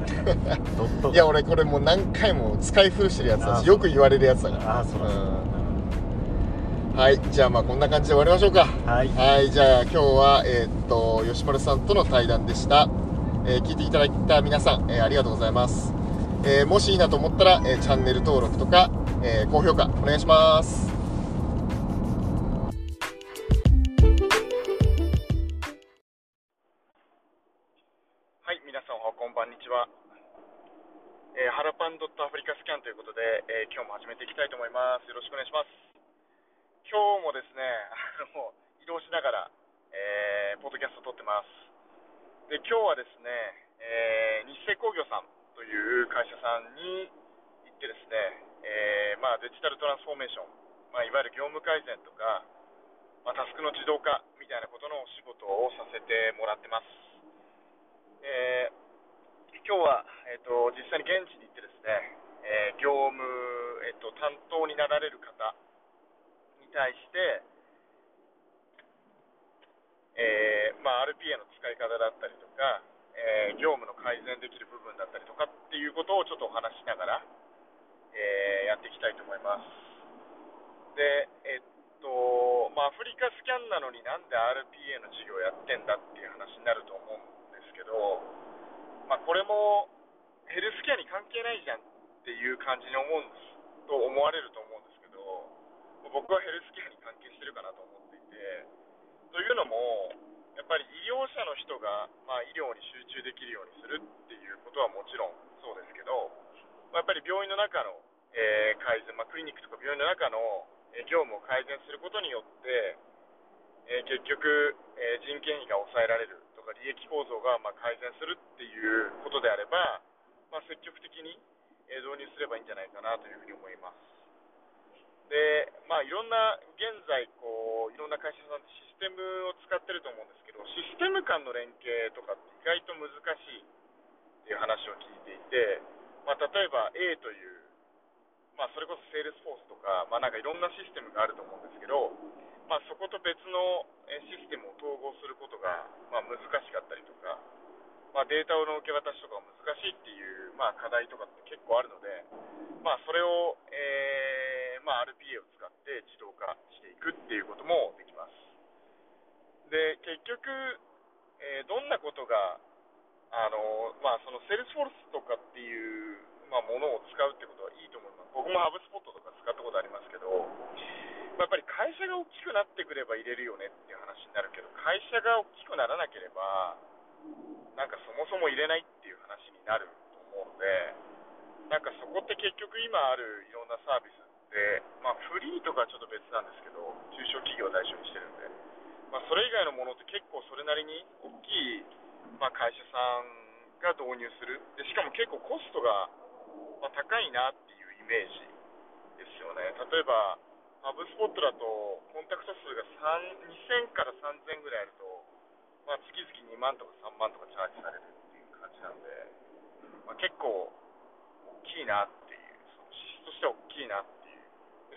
Speaker 2: ドット。
Speaker 1: いや俺これもう何回も使い古してるやつだ
Speaker 2: あ
Speaker 1: しよく言われるやつだから。
Speaker 2: ああそうだそう
Speaker 1: うん。はい。じゃあまあこんな感じで終わりましょうか。
Speaker 2: だはい。
Speaker 1: はい。じゃあ今日はえーっと吉丸さんとの対談でした
Speaker 4: えー聞いていただいた皆さん、えーありがとうございます、えーもしいいなと思ったら、えーチャンネル登録とか、えー高評価お願いしますはい皆さんおはこんばんにちはえー、ハラパンドットアフリカスキャンということで、えー今日も始めていきたいと思います。よろしくお願いします。今日もですね、あの移動しながら、えーポッドキャスト撮ってます。で、今日はですね、えー日清工業さんという会社さんに行ってですね、えーまあ、デジタルトランスフォーメーション、まあ、いわゆる業務改善とか、まあ、タスクの自動化みたいなことのお仕事をさせてもらってます。えー今日は、えっと実際に現地に行ってですね、えー業務、えっと担当になられる方に対して、えーまあ、RPA の使い方だったりとか、えー業務の改善できる部分だったりとかっていうことをちょっとお話しながら、えーやっていきたいと思います。で、えっと、まあ、アフリカスキャンなのになんで RPA の授業やってんだっていう話になると思うんですけど、まあ、これもヘルスケアに関係ないじゃんっていう感じに思うんですと思われると思うんですけど僕はヘルスケアに関係してるかなと思っていてというのもやっぱり医療者の人が、まあ、医療に集中できるようにするっていうことはもちろんそうですけどまやっぱり病院の中の、えー改善、まあ、クリニックとか病院の中のえ業務を改善することによって、えー結局、え人件費が抑えられるとか利益構造がま改善するっていうことであれば、ま、積極的にえ導入すればいいんじゃないかなというふうに思います。で、まあ、いろんな現在こういろんな会社さんってシステムを使ってると思うんですけどシステム間の連携とかって意外と難しいっていう話を聞いていて、まあ、例えば A という、まあ、それこそセールスフォースとか、まあ、なんかいろんなシステムがあると思うんですけど、まあ、そこと別のシステムを統合することが、まあ、難しかったりとか、まあ、データの受け渡しとか難しいっていう、まあ、課題とかって結構あるので、まあ、それを、えーまあ、RPA を使って自動化していくっていうこともできます。で、結局、えーどんなことが、あのまあ、そのセールスフォースとかっていう、まあ、ものを使うってことはいいと思います。僕もハブスポットとか使ったことありますけど、まあやっぱり会社が大きくなってくれば入れるよねっていう話になるけど、会社が大きくならなければ、なんかそもそも入れないっていう話になると思うので、なんかそこって結局今あるいろんなサービスって、まあ、フリーとかはちょっと別なんですけど、中小企業を対象にしてるんで、まあ、それ以外のものって結構それなりに大きい、まあ、会社さんが導入する。で、しかも結構コストが、ま、高いなっていうイメージですよね。例えば、ハブスポットだとコンタクト数が2000から3000ぐらいあると、まあ、月々2万とか3万とかチャージされるっていう感じなんで、まあ、結構大きいなっていう、その支出としては大きいなって、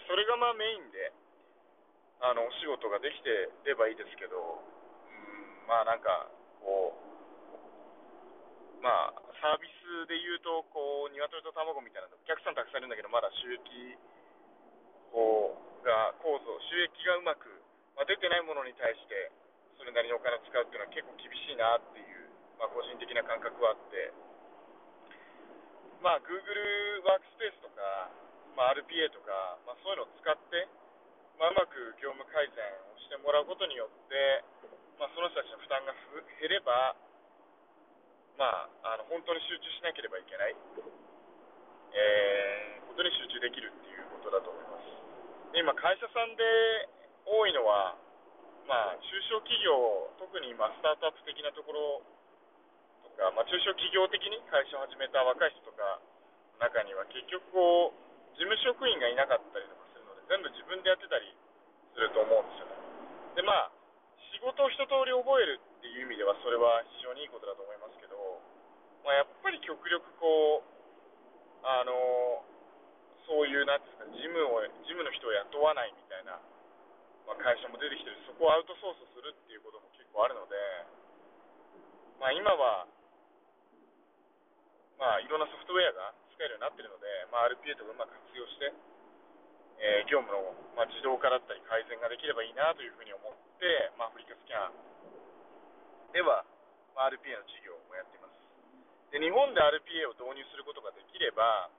Speaker 4: それがまあメインであのお仕事ができてればいいですけど、うん、まあなんかこう、まあ、サービスで言うと、こう鶏と卵みたいなお客さんたくさんいるんだけど、まだ収益こうが構造、収益がうまく、まあ、出てないものに対して、それなりにお金使うっていうのは結構厳しいなっていう、まあ、個人的な感覚はあって、まあ、Google ワークスペースとか、まあ、RPA とか、まあ、そういうのを使って、まあ、うまく業務改善をしてもらうことによって、まあ、その人たちの負担が減れば、まあ、あの本当に集中しなければいけない、えーことに集中できるっていうことだと思います。で今、会社さんで多いのは、まあ、中小企業、特に今、スタートアップ的なところとか、まあ、中小企業的に会社を始めた若い人とか中には、結局こう、事務職員がいなかったりとかするので、全部自分でやってたりすると思うんですよね。で、まあ、仕事を一通り覚えるっていう意味では、それは非常にいいことだと思いますけど、まあ、やっぱり極力こう、あのそういう、なんていうんですか、事務を、事務の人を雇わないみたいな、まあ、会社も出てきてる、そこをアウトソースするっていうことも結構あるので、まあ、今は、まあ、いろんなソフトウェアが使えるようになってるので、まあ、RPA とかうまく活用して、えー業務の、まあ、自動化だったり改善ができればいいなというふうに思って、まあ、アフリカスキャンでは、まあ、RPA の事業もやっています。で日本で RPA を導入することができれば、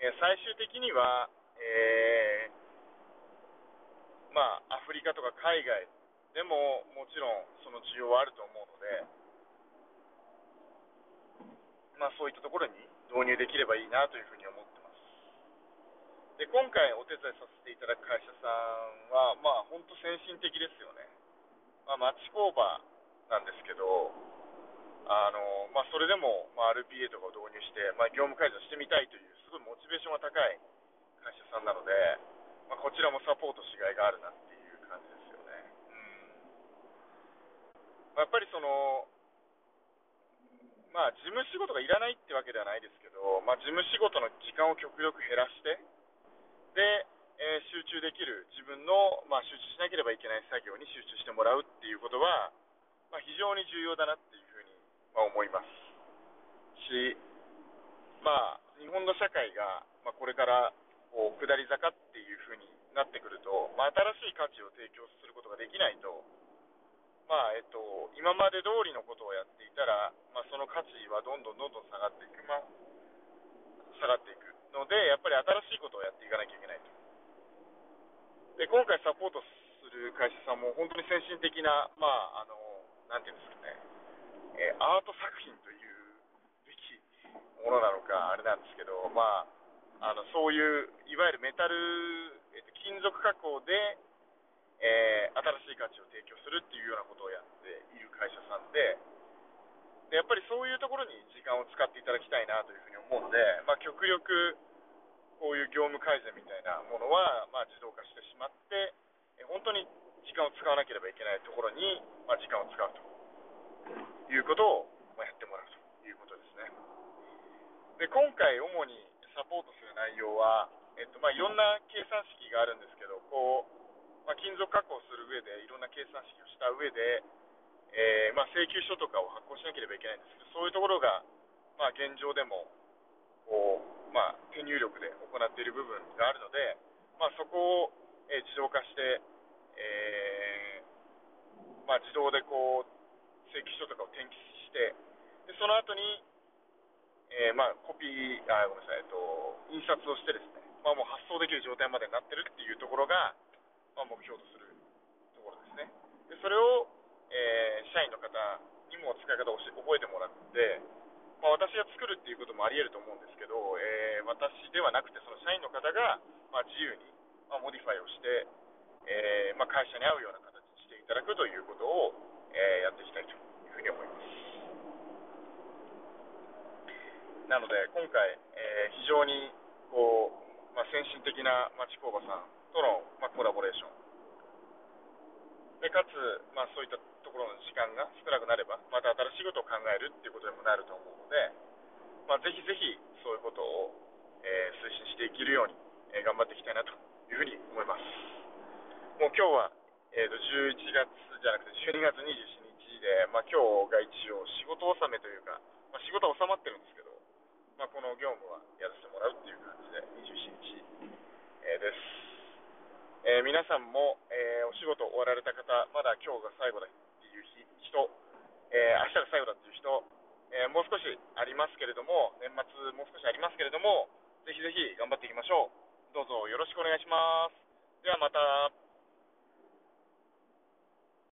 Speaker 4: えー最終的には、えーまあ、アフリカとか海外でももちろんその需要はあると思うので、まあ、そういったところに導入できればいいなというふうに思ってます。で今回お手伝いさせていただく会社さんは、まあ、本当先進的ですよね。まあ、町工場なんですけど、あのまあ、それでも、まあ、RPA とかを導入して、まあ、業務改善してみたいという、すごいモチベーションが高い会社さんなので、まあ、こちらもサポートしがいがあるなっていう感じですよね。うんまあやっぱりその、まあ、事務仕事がいらないってわけではないですけど、まあ、事務仕事の時間を極力減らして、で、えー集中できる自分の、まあ、集中しなければいけない作業に集中してもらうっていうことは、まあ、非常に重要だなっていうふうに、まあ、思います。し、まあ、日本の社会が、まあ、これからこう下り坂っていうふうになってくると、まあ、新しい価値を提供することができないと、まあえっと、今まで通りのことをやっていたら、まあ、その価値はどんどんどんどん下がっていく、まあ、下がっていくので、やっぱり新しいことをやっていかなきゃいけないと。で今回サポートする会社さんも本当に先進的な、まあ、あのなんていうんですかね、えーアート作品というべきものなのか、あれなんですけど、まあ、あのそういういわゆるメタル、えっと金属加工で、えー新しい価値を提供するっていうようなことをやっている会社さんで、でやっぱりそういうところに時間を使っていただきたいなというふうに思うので、まあ、極力、こういう業務改善みたいなものは、まあ、自動化してしまって、え本当に時間を使わなければいけないところに、まあ、時間を使うということを、ま、やってもらうということですね。で今回、主にサポートする内容は、えっとまあ、いろんな計算式があるんですけど、こうまあ、金属加工する上で、いろんな計算式をした上で、えーまあ、請求書とかを発行しなければいけないんですけど、そういうところが、まあ、現状でもこう、まあ、手入力で行っている部分があるので、まあ、そこを、えー自動化して、えーまあ、自動でこう請求書とかを転記して、でその後に、えーまあ、コピーあ、ごめんなさい、えっと、印刷をしてですね、まあ、もう発送できる状態までになってるっていうところが、まあ、目標とするところですね。でそれを、えー社員の方にも使い方をし覚えてもらって、まあ、私が作るっていうこともあり得ると思うんですけど、えー私ではなくて、その社員の方が、まあ、自由に、まあ、モディファイをして、えーまあ、会社に合うような形にしていただくということを、えーやっていきたいというふうに思います。なので、今回、えー非常にこう、まあ、先進的な町工場さんとの、まあ、コラボレーション。でかつ、まあ、そういったところの時間が少なくなれば、また新しいことを考えるっていうことにもなると思うので、まあ、ぜひぜひそういうことを、えー推進していけるように、えー頑張っていきたいなというふうに思います。もう今日は、えーと11月じゃなくて12月27日で、まあ、今日が一応仕事納めというか、まあ、仕事は収まってるんですけど、まあ、この業務はやらせてもらうっていう感じで27日、えーです。えー皆さんも、えーお仕事終わられた方、まだ今日が最後だっていう人、えー明日が最後だっていう人、えもう少しありますけれども、年末もう少しありますけれども、ぜひぜひ頑張っていきましょう。どうぞよろしくお願いします。ではまた。